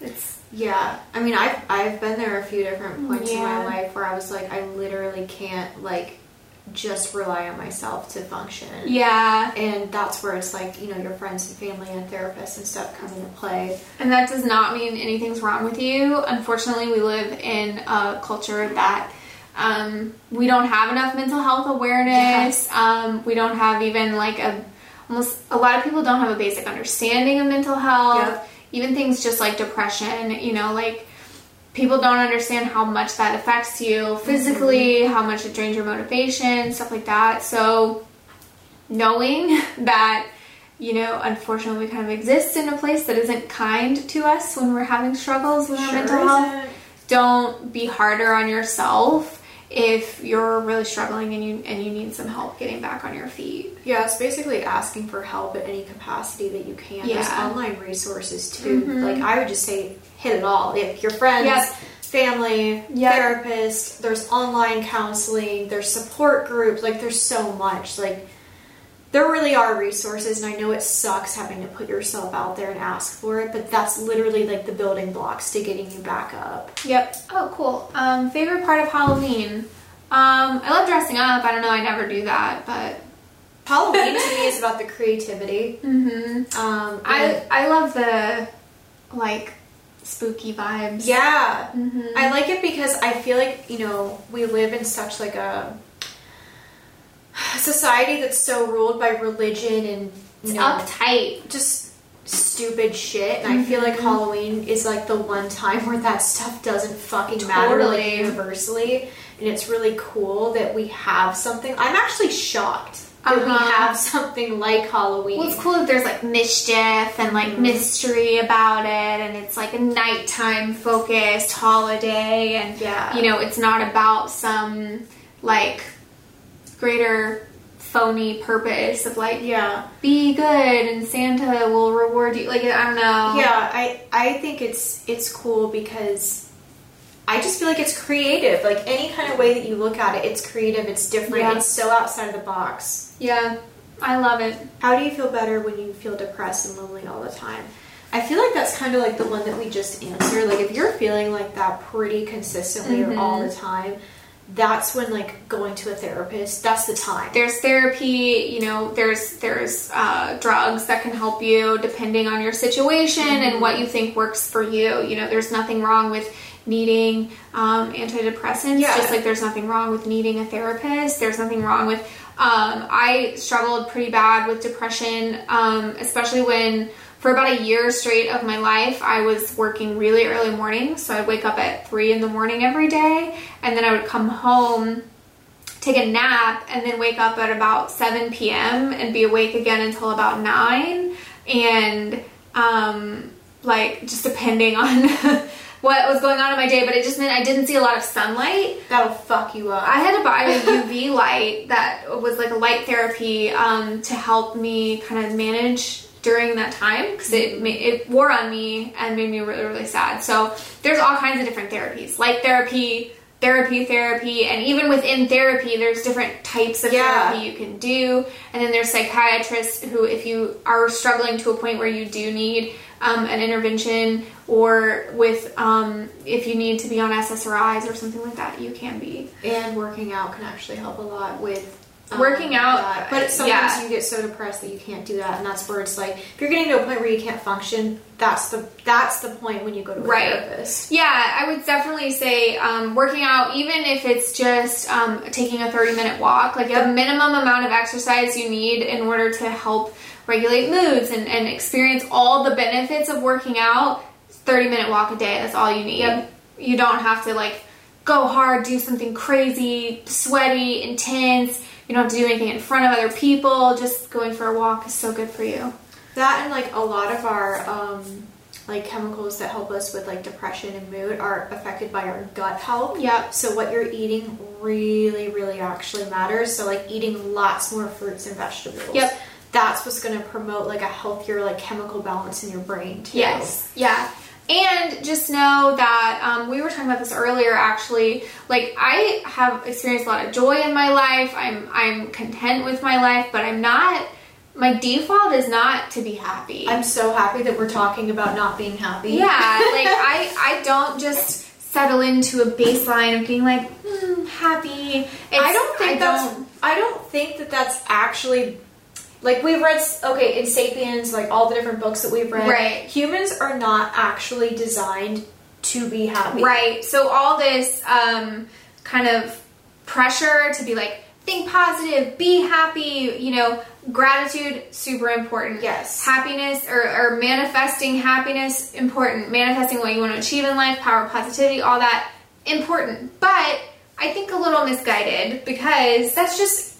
It's Yeah, I mean, I've I've been there a few different points in my life where I was like, I literally can't like just rely on myself to function. yeah, and that's where it's like you know your friends and family and therapists and stuff come into play. And that does not mean anything's wrong with you. Unfortunately, we live in a culture that um, we don't have enough mental health awareness. Um, we don't have even like a almost a lot of people don't have a basic understanding of mental health. Yep. Even things just like depression, you know, like people don't understand how much that affects you physically, mm-hmm. how much it drains your motivation, stuff like that. So knowing that you know, unfortunately, we kind of exist in a place that isn't kind to us when we're having struggles with our mental health. Don't be harder on yourself if you're really struggling and you and you need some help getting back on your feet. Yeah, it's basically asking for help at any capacity that you can. Yeah. There's online resources too. Mhm. Like I would just say, hit it all. If your friends, Yep. family, Yep. therapist, there's online counseling, there's support groups. Like there's so much. Like there really are resources, and I know it sucks having to put yourself out there and ask for it, but that's literally like the building blocks to getting you back up. Yep. Oh, cool. Um, favorite part of Halloween. Um, I love dressing up. I don't know. I never do that, but Halloween to me is about the creativity. mm-hmm. Um, I I love the like spooky vibes. yeah, hmm I like it because I feel like you know we live in such like a society that's so ruled by religion and you It's know uptight. just stupid shit, and I feel like Mhm. Halloween is like the one time where that stuff doesn't fucking matter like universally, and it's really cool that we have something. I'm actually shocked that we Uh-huh. have something like Halloween. Well, it's cool that there's like mischief and like mystery about it, and it's like a nighttime focused holiday, and Yeah. you know, it's not about some like greater phony purpose of like yeah. be good and Santa will reward you. Like I don't know. Yeah, I I think it's it's cool because I just feel like it's creative. Like any kind of way that you look at it, it's creative, it's different, Yeah. it's so outside of the box. yeah, I love it. How do you feel better when you feel depressed and lonely all the time? I feel like that's kind of like the one that we just answered. Like if you're feeling like that pretty consistently or all the time, that's when like going to a therapist, that's the time. There's therapy, you know, there's there's uh, drugs that can help you depending on your situation and what you think works for you. You know, there's nothing wrong with needing um, antidepressants, Yeah. just like there's nothing wrong with needing a therapist. There's nothing wrong with. Um, I struggled pretty bad with depression, um, especially when for about a year straight of my life, I was working really early mornings. So I'd wake up at three in the morning every day, and then I would come home take a nap and then wake up at about 7 p.m. and be awake again until about 9 and um, like just depending on what was going on in my day, but it just meant I didn't see a lot of sunlight. That'll fuck you up. I had to buy a UV light that was like a light therapy um, to help me kind of manage during that time because it it wore on me and made me really really sad. So there's all kinds of different therapies, light therapy, therapy therapy, and even within therapy, there's different types of Yeah. therapy you can do. And then there's psychiatrists who, if you are struggling to a point where you do need um, an intervention, or with um, if you need to be on SSRIs or something like that, you can be. and working out can actually help a lot with Working out, that. But sometimes yeah. you get so depressed that you can't do that, and that's where it's like if you're getting to a point where you can't function, that's the that's the point when you go to a Right. therapist. Yeah, I would definitely say um, working out, even if it's just um, taking a 30 minute walk, like the minimum amount of exercise you need in order to help regulate moods and, and experience all the benefits of working out, 30 minute walk a day, that's all you need. Yep. You don't have to like go hard, do something crazy, sweaty, intense. You don't have to do anything in front of other people. Just going for a walk is so good for you. That and like a lot of our um, like chemicals that help us with like depression and mood are affected by our gut health. Yep. So what you're eating really, really actually matters. So like eating lots more fruits and vegetables. Yep. That's what's going to promote like a healthier like chemical balance in your brain too. Yes. Yeah. And just know that um, we were talking about this earlier. Actually, like I have experienced a lot of joy in my life. I'm I'm content with my life, but I'm not. My default is not to be happy. I'm so happy that we're talking about not being happy. yeah. Like I I don't just settle into a baseline of being like hmm, happy. It's, I don't think I that's. don't- I don't think that that's actually. Like we've read, okay, in *Sapiens*, like all the different books that we've read, Right. Humans are not actually designed to be happy. Right. So all this um, kind of pressure to be like, think positive, be happy, you know, gratitude, super important. Yes. Happiness or, or manifesting happiness, important. Manifesting what you want to achieve in life, power positivity, all that, important. But I think a little misguided because That's just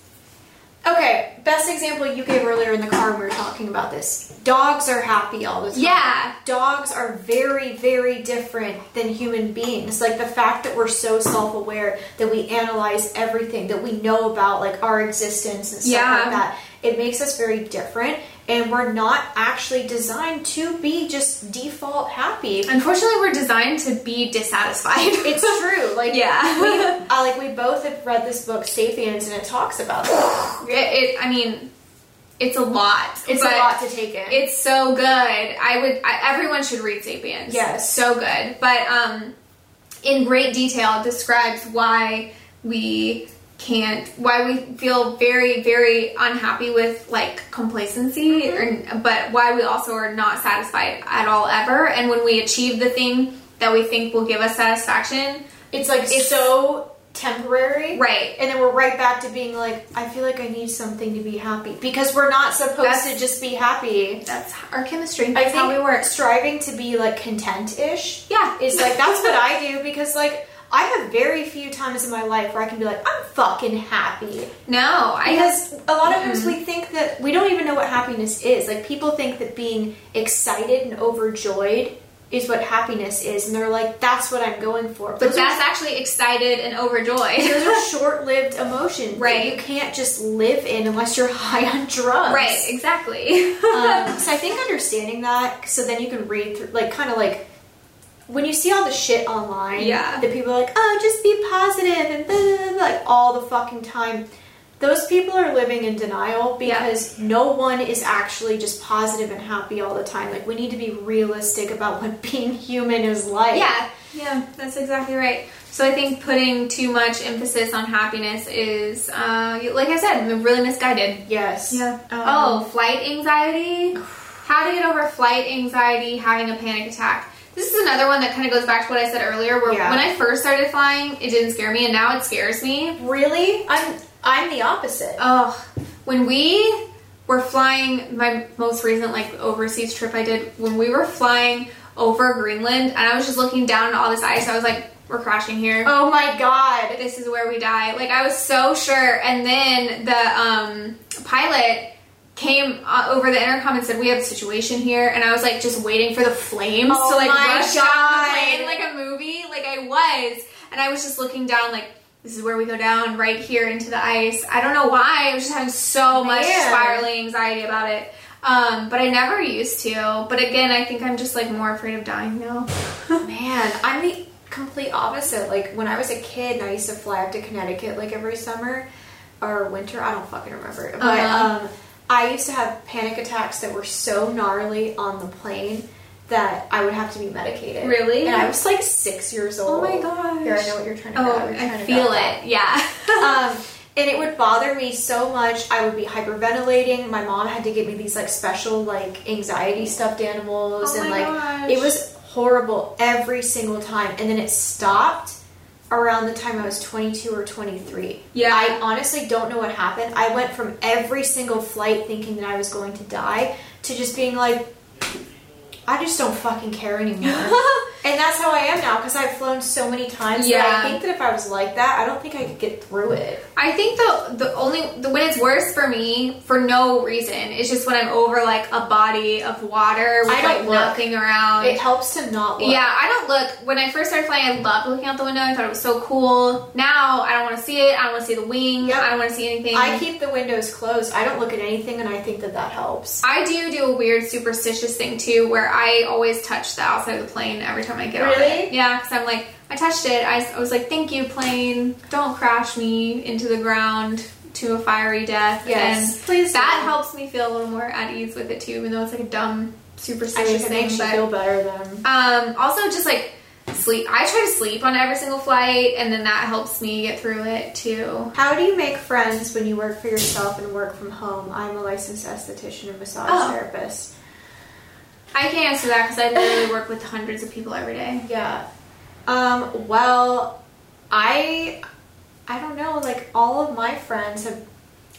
okay. Best example you gave earlier in the car when we were talking about this. Dogs are happy all the time. Yeah. Dogs are very, very different than human beings. Like the fact that we're so self-aware that we analyze everything that we know about, like our existence and stuff Yeah. like that. It makes us very different, and we're not actually designed to be just default happy. unfortunately we're designed to be dissatisfied. It's true. Like Yeah. we, uh, like we both have read this book, *Sapiens*, and it talks about that. it, it, I mean, it's a lot. It's a lot to take in. It's so good. I would. I, everyone should read *Sapiens*. Yes. so good. But um, in great detail, it describes why we can't. Why we feel very, very unhappy with like complacency, mm-hmm. or, but why we also are not satisfied at all ever. And when we achieve the thing that we think will give us satisfaction, it's like It's- so temporary. right? And then we're right back to being like, I feel like I need something to be happy because we're not supposed That's- to just be happy. That's our chemistry. I think how we work. striving to be like content-ish Yeah. is like that's what I do because like I have very few times in my life where I can be like I'm fucking happy No, I because a lot of times Mm-hmm. we think that we don't even know what happiness is. Like people think that being excited and overjoyed is what happiness is, and they're like, "That's what I'm going for." But Those are that's actually excited and overjoyed. those are short-lived emotions that Right. you can't just live in unless you're high on drugs right, exactly. um, so i think understanding that so then you can read through like kind of like when you see all the shit online Yeah. that people are like oh just be positive and blah, blah, blah, blah, like all the fucking time those people are living in denial because no one is actually just positive and happy all the time like we need to be realistic about what being human is like Yeah, yeah, that's exactly right. So I think putting too much emphasis on happiness is, uh, like I said, really misguided. yes Um, Um, oh, flight anxiety. How to get over flight anxiety, having a panic attack. This is another one that kind of goes back to what I said earlier, where Yeah. when I first started flying, it didn't scare me, and now it scares me. really i'm i'm the opposite Oh, when we were flying, my most recent like overseas trip I did, when we were flying over Greenland, and I was just looking down at all this ice, I was like, "We're crashing here. oh my god This is where we die." Like I was so sure, and then the um, pilot came uh, over the intercom and said, "We have a situation here," and I was like just waiting for the flames Oh to like rush down the plane like a movie. Like I was, and I was just looking down like. This is where we go down right here into the ice. I don't know why. I was just having so much Man. spiraling anxiety about it. Um, but I never used to. But again, I think I'm just like more afraid of dying now. Man, I'm the complete opposite. Like when I was a kid and I used to fly up to Connecticut like every summer or winter, I don't fucking remember. But Uh-huh. um, I used to have panic attacks that were so gnarly on the plane that I would have to be medicated. Really? And I was like six years old. Oh my gosh. Here, I know what you're trying to Oh. Trying I to feel it. Yeah. um, and it would bother me so much. I would be hyperventilating. My mom had to get me these like special like anxiety stuffed animals, Oh and my like gosh. it was horrible every single time. And then it stopped around the time I was 22 or 23. Yeah. I honestly don't know what happened. I went from every single flight thinking that I was going to die to just being like, I just don't fucking care anymore. and that's how I am now because I've flown so many times that Yeah. I think that if I was like that, I don't think I could get through it. I think the the only the when it's worse for me for no reason is just when I'm over like a body of water with I don't like look. nothing around. It helps to not look. yeah, I don't look. When I first started flying, I loved looking out the window. I thought it was so cool. Now I don't want to see it. I don't want to see the wing. Yep. I don't want to see anything. I keep the windows closed. I don't look at anything, and I think that that helps. I do do a weird superstitious thing too, where I always touch the outside of the plane every time I get on Really? it. Yeah, because I'm like, I touched it. I, I was like, thank you, plane. Don't crash me into the ground to a fiery death. Yes, and please That don't. helps me feel a little more at ease with it too, even though it's like a dumb superstitious think thing. makes you feel better then. um, also, just like sleep. I try to sleep on every single flight, and then that helps me get through it too. How do you make friends when you work for yourself and work from home? I'm a licensed esthetician and massage Oh. therapist. I can't answer that because I literally work with hundreds of people every day. Yeah. Um, well, I I don't know, like all of my friends have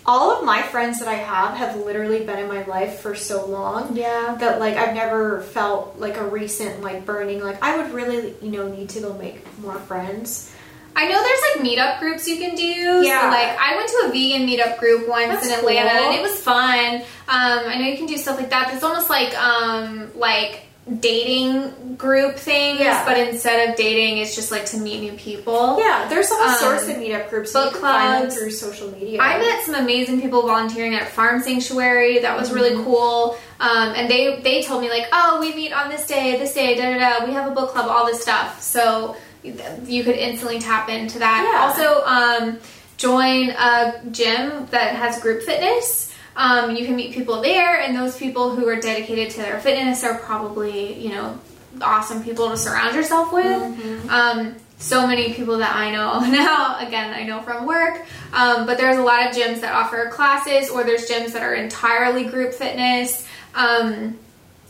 all of my friends that I have have literally been in my life for so long Yeah. that like I've never felt like a recent like burning like I would really, you know, need to go make more friends. I know there's like meetup groups you can do. Yeah. So like I went to a vegan meetup group once That's in Atlanta cool. and it was fun. Um, I know you can do stuff like that. It's almost like um, like dating group things, Yeah. but instead of dating, it's just like to meet new people. Yeah, there's all Um, sorts of meetup groups. book you can find them clubs. through social media. I met some amazing people volunteering at Farm Sanctuary. That was really Mm-hmm. cool. Um, and they they told me like, oh, we meet on this day, this day, da da da. We have a book club, all this stuff. So you could instantly tap into that. Yeah. Also, um, join a gym that has group fitness. Um, you can meet people there, and those people who are dedicated to their fitness are probably you know awesome people to surround yourself with. Mm-hmm. Um, so many people that I know now, again, I know from work, um, but there's a lot of gyms that offer classes, or there's gyms that are entirely group fitness. Um,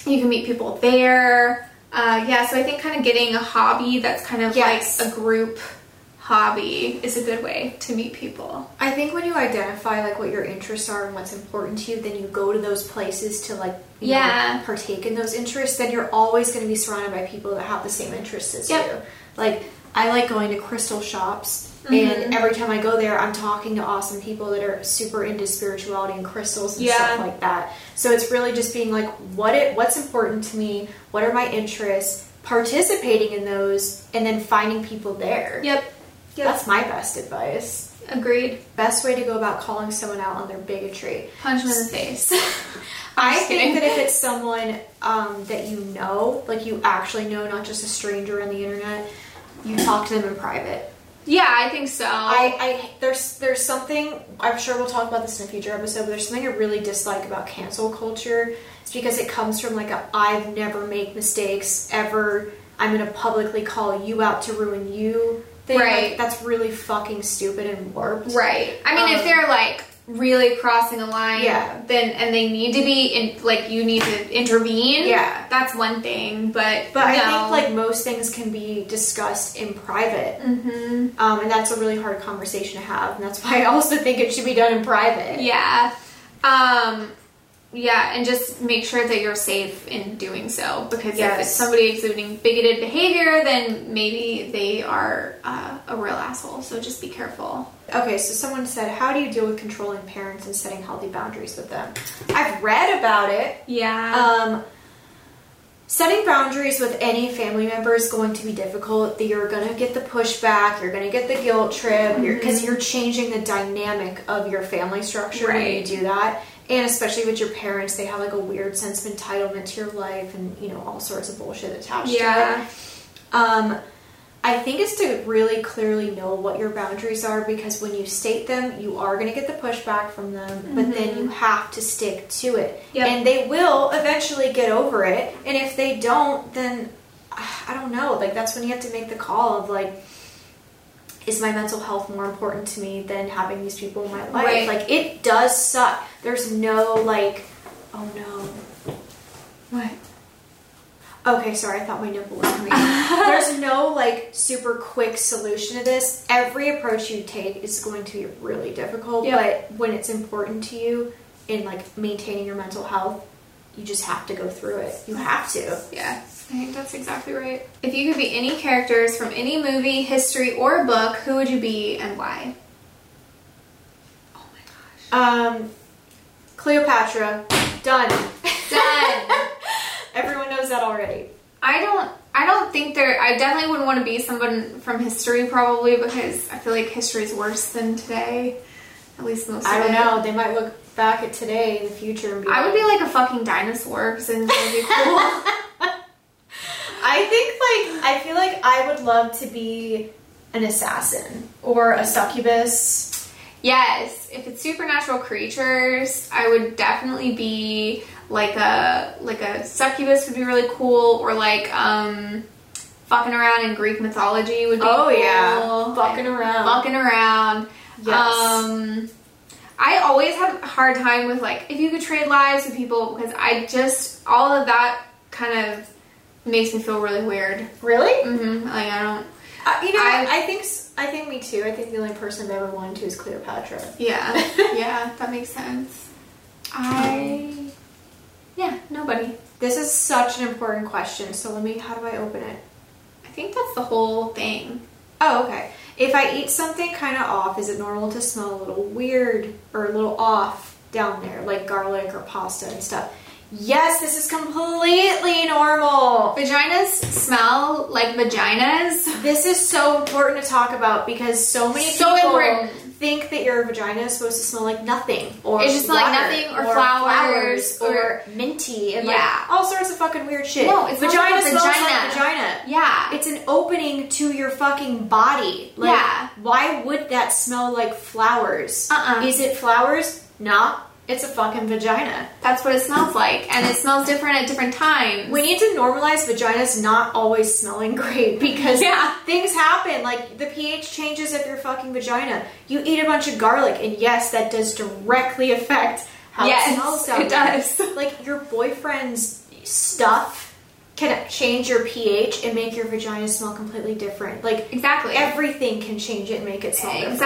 you can meet people there. Uh, yeah, so I think kind of getting a hobby that's kind of Yes. like a group hobby is a good way to meet people. I think when you identify like what your interests are and what's important to you, then you go to those places to like you know, Yeah. partake in those interests. Then you're always going to be surrounded by people that have the same interests as Yep. you. Like I like going to crystal shops, Mm-hmm. and every time I go there, I'm talking to awesome people that are super into spirituality and crystals and Yeah. stuff like that. So it's really just being like, what it, what's important to me? What are my interests? Participating in those, and then finding people there. Yep. Yep. That's my best advice Agreed. best way to go about calling someone out on their bigotry. Punch them in the face. I think kidding. that if it's someone um, that you know, like you actually know, not just a stranger on the internet, you talk to them in private. Yeah, I think so. I, I there's there's something I'm sure we'll talk about this in a future episode, but there's something I really dislike about cancel culture. It's because it comes from like a I've never make mistakes ever. I'm gonna publicly call you out to ruin you thing. Right. Like, that's really fucking stupid and warped. Right. I mean, if Um, they're like really crossing a line, Yeah. then and they need to be in, like you need to intervene. Yeah. that's one thing. But But I think like most things can be discussed in private, hmm um, and that's a really hard conversation to have, and that's why I also think it should be done in private. yeah. Um, Yeah, and just make sure that you're safe in doing so. Because if Yes. it's somebody exhibiting bigoted behavior, then maybe they are uh, a real asshole. So just be careful. Okay, so someone said, How do you deal with controlling parents and setting healthy boundaries with them? I've read about it. Yeah. Um, setting boundaries with any family member is going to be difficult. You're going to get the pushback, you're going to get the guilt trip, because you're, changing the dynamic of your family structure when you do that. And especially with your parents, they have like a weird sense of entitlement to your life and, you know, all sorts of bullshit attached to it. yeah. Um, I think it's to really clearly know what your boundaries are because when you state them, you are going to get the pushback from them, but then you have to stick to it. Yep. And they will eventually get over it. And if they don't, then I don't know. Like, that's when you have to make the call of like, is my mental health more important to me than having these people in my life? Right. Like, it does suck. There's no, like, oh no. What? Okay, sorry, I thought my nipple was coming. There's no like super quick solution to this. Every approach you take is going to be really difficult, Yep. but when it's important to you in like maintaining your mental health, you just have to go through it. You have to. Yeah, I think that's exactly right. If you could be any characters from any movie, history, or book, who would you be and why? Oh my gosh. Um Cleopatra, done. Done. Everyone knows that already. I don't. I don't think there. I definitely wouldn't want to be someone from history, probably because I feel like history is worse than today. At least most. I of don't it. know. They might look back at today in the future and be I would be like a fucking dinosaur because it would be cool. I think like I feel like I would love to be an assassin or a succubus. yes, if it's supernatural creatures, I would definitely be like a like a succubus would be really cool, or like um, fucking around in Greek mythology would be. Oh, cool. Oh yeah. Fucking around. Fucking around. Yes. Um, I always have a hard time with like if you could trade lives with people because I just all of that kind of makes me feel really weird. Really? Mm-hmm. Like I don't. Uh, you know, I- I, think I think me too. I think the only person I've ever wanted to is Cleopatra. Yeah, yeah, that makes sense. I. Yeah, nobody. This is such an important question. So let me. How do I open it? I think that's the whole thing. Oh, okay. If I eat something kind of off, is it normal to smell a little weird or a little off down there, like garlic or pasta and stuff? Yes, this is completely normal. Vaginas smell like vaginas. This is so important to talk about because so many So people important. think that your vagina is supposed to smell like nothing, or It should smell like nothing, or flowers, or, or- minty, and Yeah. like all sorts of fucking weird shit. No, it smells vagina like smells vagina. like vagina. Yeah. It's an opening to your fucking body. Like, Yeah. Why would that smell like flowers? Uh-uh. Is it flowers? Nah. It's a fucking vagina. That's what it smells like, and it smells different at different times. We need to normalize vaginas not always smelling great because Yeah. things happen. Like the pH changes of your fucking vagina. You eat a bunch of garlic, and yes, that does directly affect how Yes, it smells it does. Like your boyfriend's stuff can change your pH and make your vagina smell completely different. Like exactly. everything can change it and make it smell different.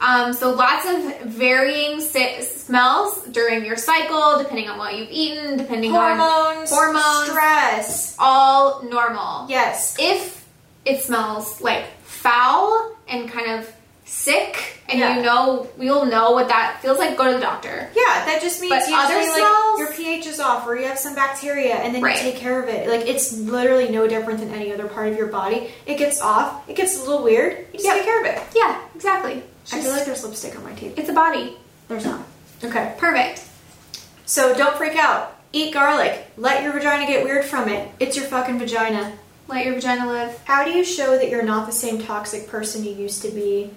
Um, so lots of varying si- smells during your cycle, depending on what you've eaten, depending on Hormones, hormones. stress. all normal. Yes. If it smells like foul and kind of sick, and Yeah. you know you'll know what that feels like, go to the doctor. Yeah, that just means But usually other like smells- your pH is off or you have some bacteria and then Right. you take care of it. Like it's literally no different than any other part of your body. It gets off, it gets a little weird, you just Yep. take care of it. Yeah, exactly. I feel like there's lipstick on my teeth. it's a body. There's not. Okay. Perfect. So don't freak out. Eat garlic. Let your vagina get weird from it. It's your fucking vagina. Let your vagina live. How do you show that you're not the same toxic person you used to be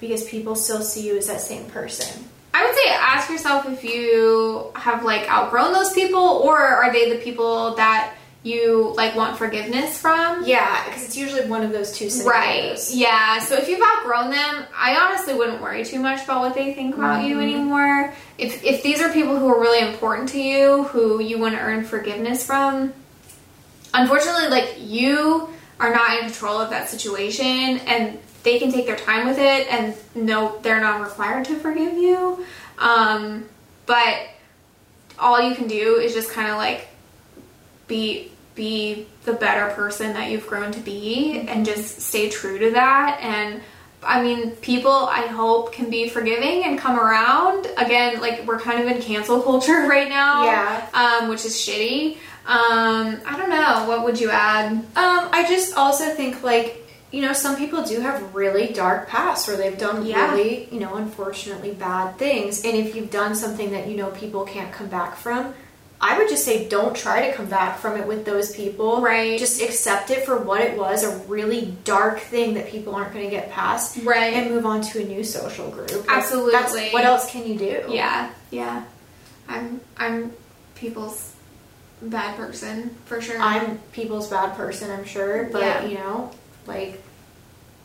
because people still see you as that same person? I would say ask yourself if you have like outgrown those people or are they the people that you like want forgiveness from? Yeah, because it's usually one of those two scenarios. Right. Yeah. So if you've outgrown them, I honestly wouldn't worry too much about what they think about you anymore. If if these are people who are really important to you, who you want to earn forgiveness from, unfortunately, like you are not in control of that situation, and they can take their time with it, and no, they're not required to forgive you. Um, but all you can do is just kind of like be be the better person that you've grown to be and just stay true to that and I mean, people I hope can be forgiving and come around. Again, like we're kind of in cancel culture right now, Yeah. um, which is shitty. Um, I don't know. What would you add? Um, I just also think like you know some people do have really dark pasts where they've done Yeah. really you know unfortunately bad things, and if you've done something that you know people can't come back from. I would just say don't try to come back from it with those people. Right. Just accept it for what it was, a really dark thing that people aren't going to get past. Right. And move on to a new social group. Absolutely. That's, what else can you do? Yeah, yeah. I'm I'm people's bad person for sure. I'm people's bad person, I'm sure, but Yeah. you know, like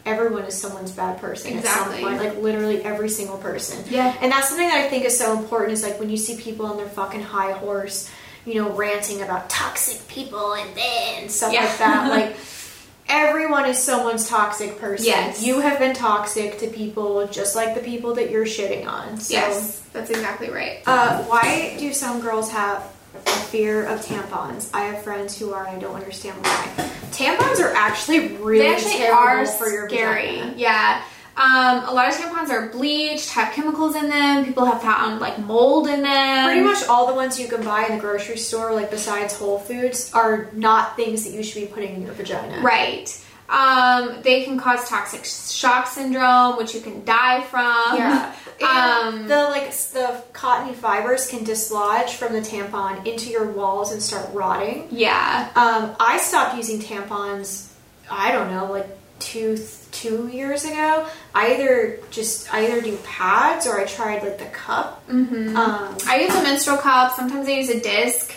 everyone is someone's bad person Exactly. at some point. Like literally every single person. Yeah. And that's something that I think is so important is like when you see people on their fucking high horse, you know, ranting about toxic people and then stuff Yeah. like that. like everyone is someone's toxic person. Yes. You have been toxic to people just like the people that you're shitting on. So yes, that's exactly right. uh, why do some girls have a fear of tampons? I have friends who are. I don't understand why. Tampons are actually really they actually are for your scary. vagina. Yeah. Um, a lot of tampons are bleached, have chemicals in them. People have found like mold in them. Pretty much all the ones you can buy in the grocery store, like besides Whole Foods, are not things that you should be putting in your vagina. Right. Um, they can cause toxic shock syndrome, which you can die from. Yeah. Um, the like the cottony fibers can dislodge from the tampon into your walls and start rotting. yeah. Um, I stopped using tampons. I don't know, like two two years ago. I either just I either do pads or I tried like the cup. Mm-hmm. Um, I use a menstrual cup. Sometimes I use a disc,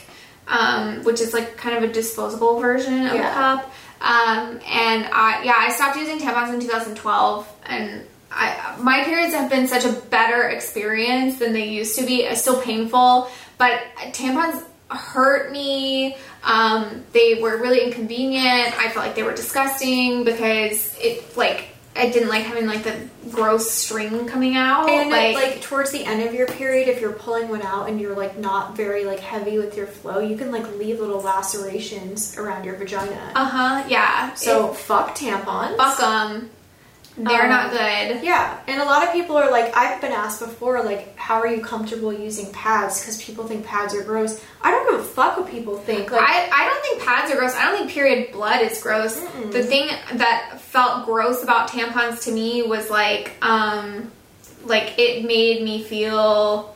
um, which is like kind of a disposable version of Yeah. a cup. Um, and I, yeah, I stopped using tampons in 2012, and I, my periods have been such a better experience than they used to be. It's still painful, but tampons hurt me. Um, they were really inconvenient. I felt like they were disgusting because it like I didn't like having like the gross string coming out. and like, towards the end of your period, if you're pulling one out and you're like not very like heavy with your flow, you can like leave little lacerations around your vagina. uh huh, yeah. so fuck tampons. Fuck them. They're Um, not good. Yeah, and a lot of people are like, I've been asked before, like, how are you comfortable using pads? Because people think pads are gross. I don't give a fuck what people think. Like, I, I don't think pads are gross. I don't think period blood is gross. Mm-mm. The thing that felt gross about tampons to me was like, um, like it made me feel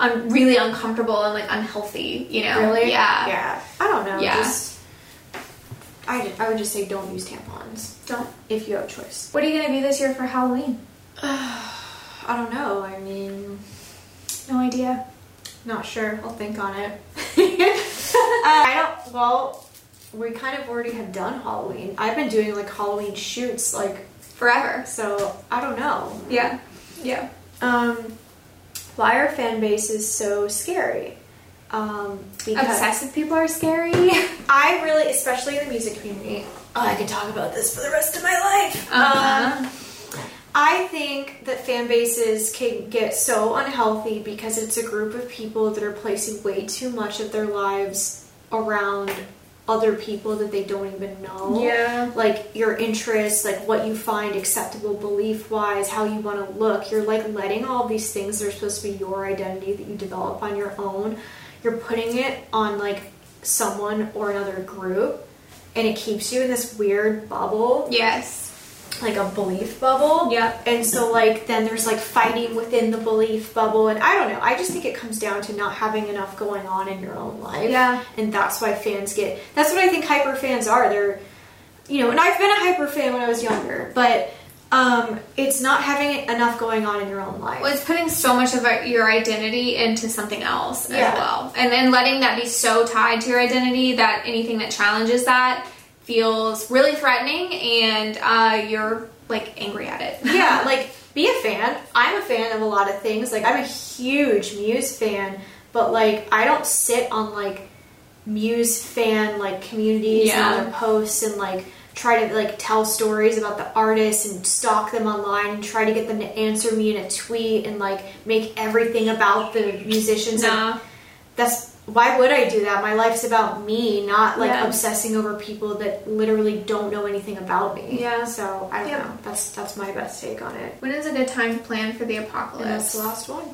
un- really uncomfortable and like unhealthy. You know? really? Yeah. Yeah. I don't know. Yeah. Just, I, I would just say don't use tampons Don't. if you have a choice. What are you gonna be this year for Halloween? I don't know. I mean, No idea. not sure. I'll think on it. uh, I don't, well, we kind of already have done Halloween. I've been doing like Halloween shoots, like, Forever. so I don't know. Yeah. Yeah. Um, why our fan base is so scary. Um, Obsessive people are scary. I really, especially in the music community, oh, I could talk about this for the rest of my life. Um, Uh-huh. I think that fan bases can get so unhealthy because it's a group of people that are placing way too much of their lives around other people that they don't even know. Yeah. Like your interests, like what you find acceptable belief wise, how you want to look. You're like letting all these things that are supposed to be your identity that you develop on your own, you're putting it on like someone or another group. And it keeps you in this weird bubble yes. like a belief bubble. Yep. And so like then there's like fighting within the belief bubble and I don't know. I just think it comes down to not having enough going on in your own life. Yeah. And that's why fans get That's what I think hyper fans are. They're you know, and I've been a hyper fan when I was younger, but um it's not having enough going on in your own life. Well, it's putting so much of your identity into something else Yeah. as well. And then letting that be so tied to your identity that anything that challenges that feels really threatening and uh, you're like angry at it. yeah, like be a fan. I'm a fan of a lot of things. Like I'm a huge Muse fan, but like I don't sit on like Muse fan like communities Yeah. and other posts and like try to like tell stories about the artists and stalk them online and try to get them to answer me in a tweet and like make everything about the musicians. Like, that's why would I do that? My life's about me, not like Yeah. obsessing over people that literally don't know anything about me. Yeah. So I don't Yeah. know. That's that's my best take on it. When is a good time to plan for the And that's apocalypse? the last one.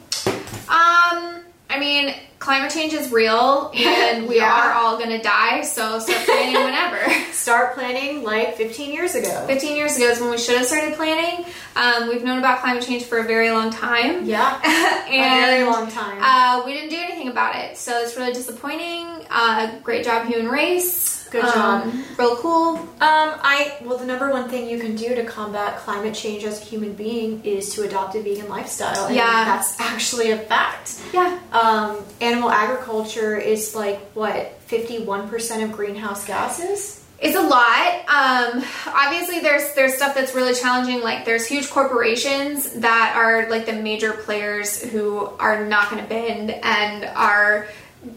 Um, I mean, climate change is real, and we Yeah. are all gonna die. So start planning whenever. Start planning like 15 years ago. 15 years ago is when we should have started planning. Um, we've known about climate change for a very long time. Yeah. and a very long time. Uh, we didn't do anything about it, so it's really disappointing. Uh, great job, human race. Good Um, Real cool. Um, I well, the number one thing you can do to combat climate change as a human being is to adopt a vegan lifestyle. And Yeah. that's actually a fact. Yeah. Um, animal agriculture is like what fifty-one percent of greenhouse gases. It's a lot. Um, obviously, there's there's stuff that's really challenging. Like there's huge corporations that are like the major players who are not going to bend and are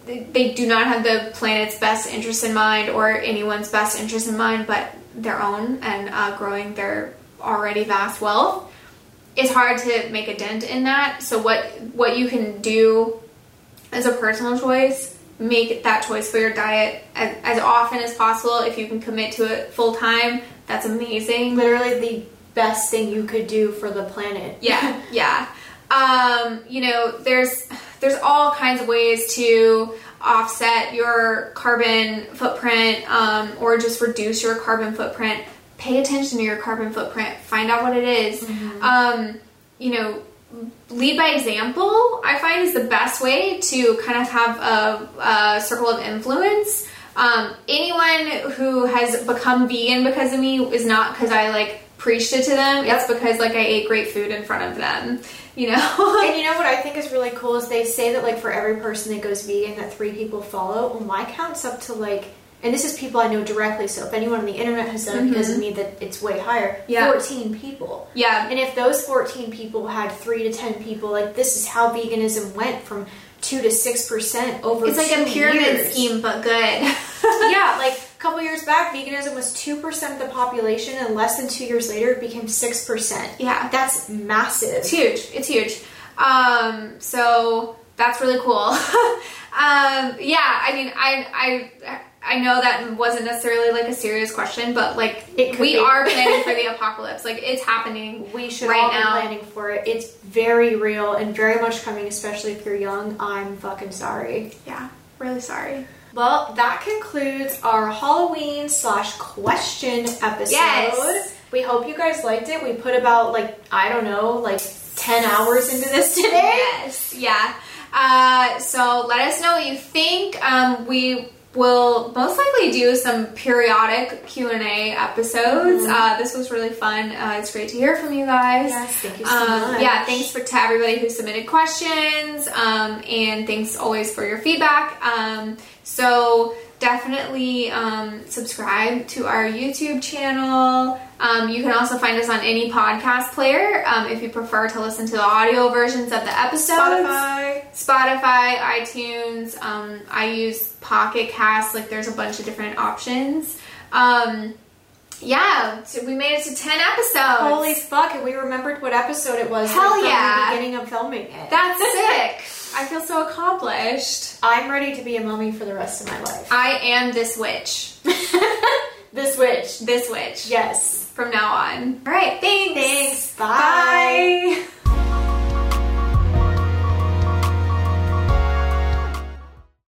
they- they do not have the planet's best interest in mind or anyone's best interest in mind, but their own and uh, growing their already vast wealth. It's hard to make a dent in that. So what what you can do as a personal choice make that choice for your diet as, as often as possible. If you can commit to it full time that's amazing. Literally the best thing you could do for the planet. yeah yeah. Um, you know there's there's all kinds of ways to offset your carbon footprint um, or just reduce your carbon footprint. Pay attention to your carbon footprint. Find out what it is. um, you know lead by example i find is the best way to kind of have a, a circle of influence. Um, anyone who has become vegan because of me is not because i like preached it to them. It's because like i ate great food in front of them you know? And you know what I think is really cool is they say that like for every person that goes vegan that three people follow. Well my count's up to like and this is people I know directly, so if anyone on the internet has done it it doesn't mean that it's way higher. Yeah. Fourteen people. yeah And if those 14 people had 3 to 10 people, like this is how veganism went from 2 to 6% over it's like a pyramid years. scheme but good yeah, like a couple years back, veganism was 2% of the population, and less than two years later, it became 6%. yeah That's massive. It's huge. It's huge. Um, so that's really cool. um, yeah, I mean, I, I, I know that wasn't necessarily like a serious question, but like It could we be. are planning for the apocalypse. Like it's happening. We should Right all now. be planning for it. It's very real and very much coming, especially if you're young. I'm fucking sorry. Yeah, really sorry. Well, that concludes our Halloween slash question episode. Yes. We hope you guys liked it. We put about like I don't know, like ten hours into this today. Yes. Yeah. Uh, so let us know what you think. Um, we will most likely do some periodic Q and A episodes. Uh, this was really fun. Uh, it's great to hear from you guys. Yes, thank you so Um, much. Yeah, thanks for to everybody who submitted questions, um, and thanks always for your feedback. Um, so definitely um, subscribe to our YouTube channel. Um, you can also find us on any podcast player um, if you prefer to listen to the audio versions of the episodes. Spotify. Spotify, iTunes. Um, I use Pocket Cast. Like, there's a bunch of different options. Um, yeah, so we made it to ten episodes. Holy fuck! And we remembered what episode it was. Hell like, from yeah. The beginning of filming it. That's sick. I feel so accomplished. I'm ready to be a mummy for the rest of my life. I am this witch. this witch. This witch. Yes. From now on. All right. Thanks. Thanks. Bye. Bye.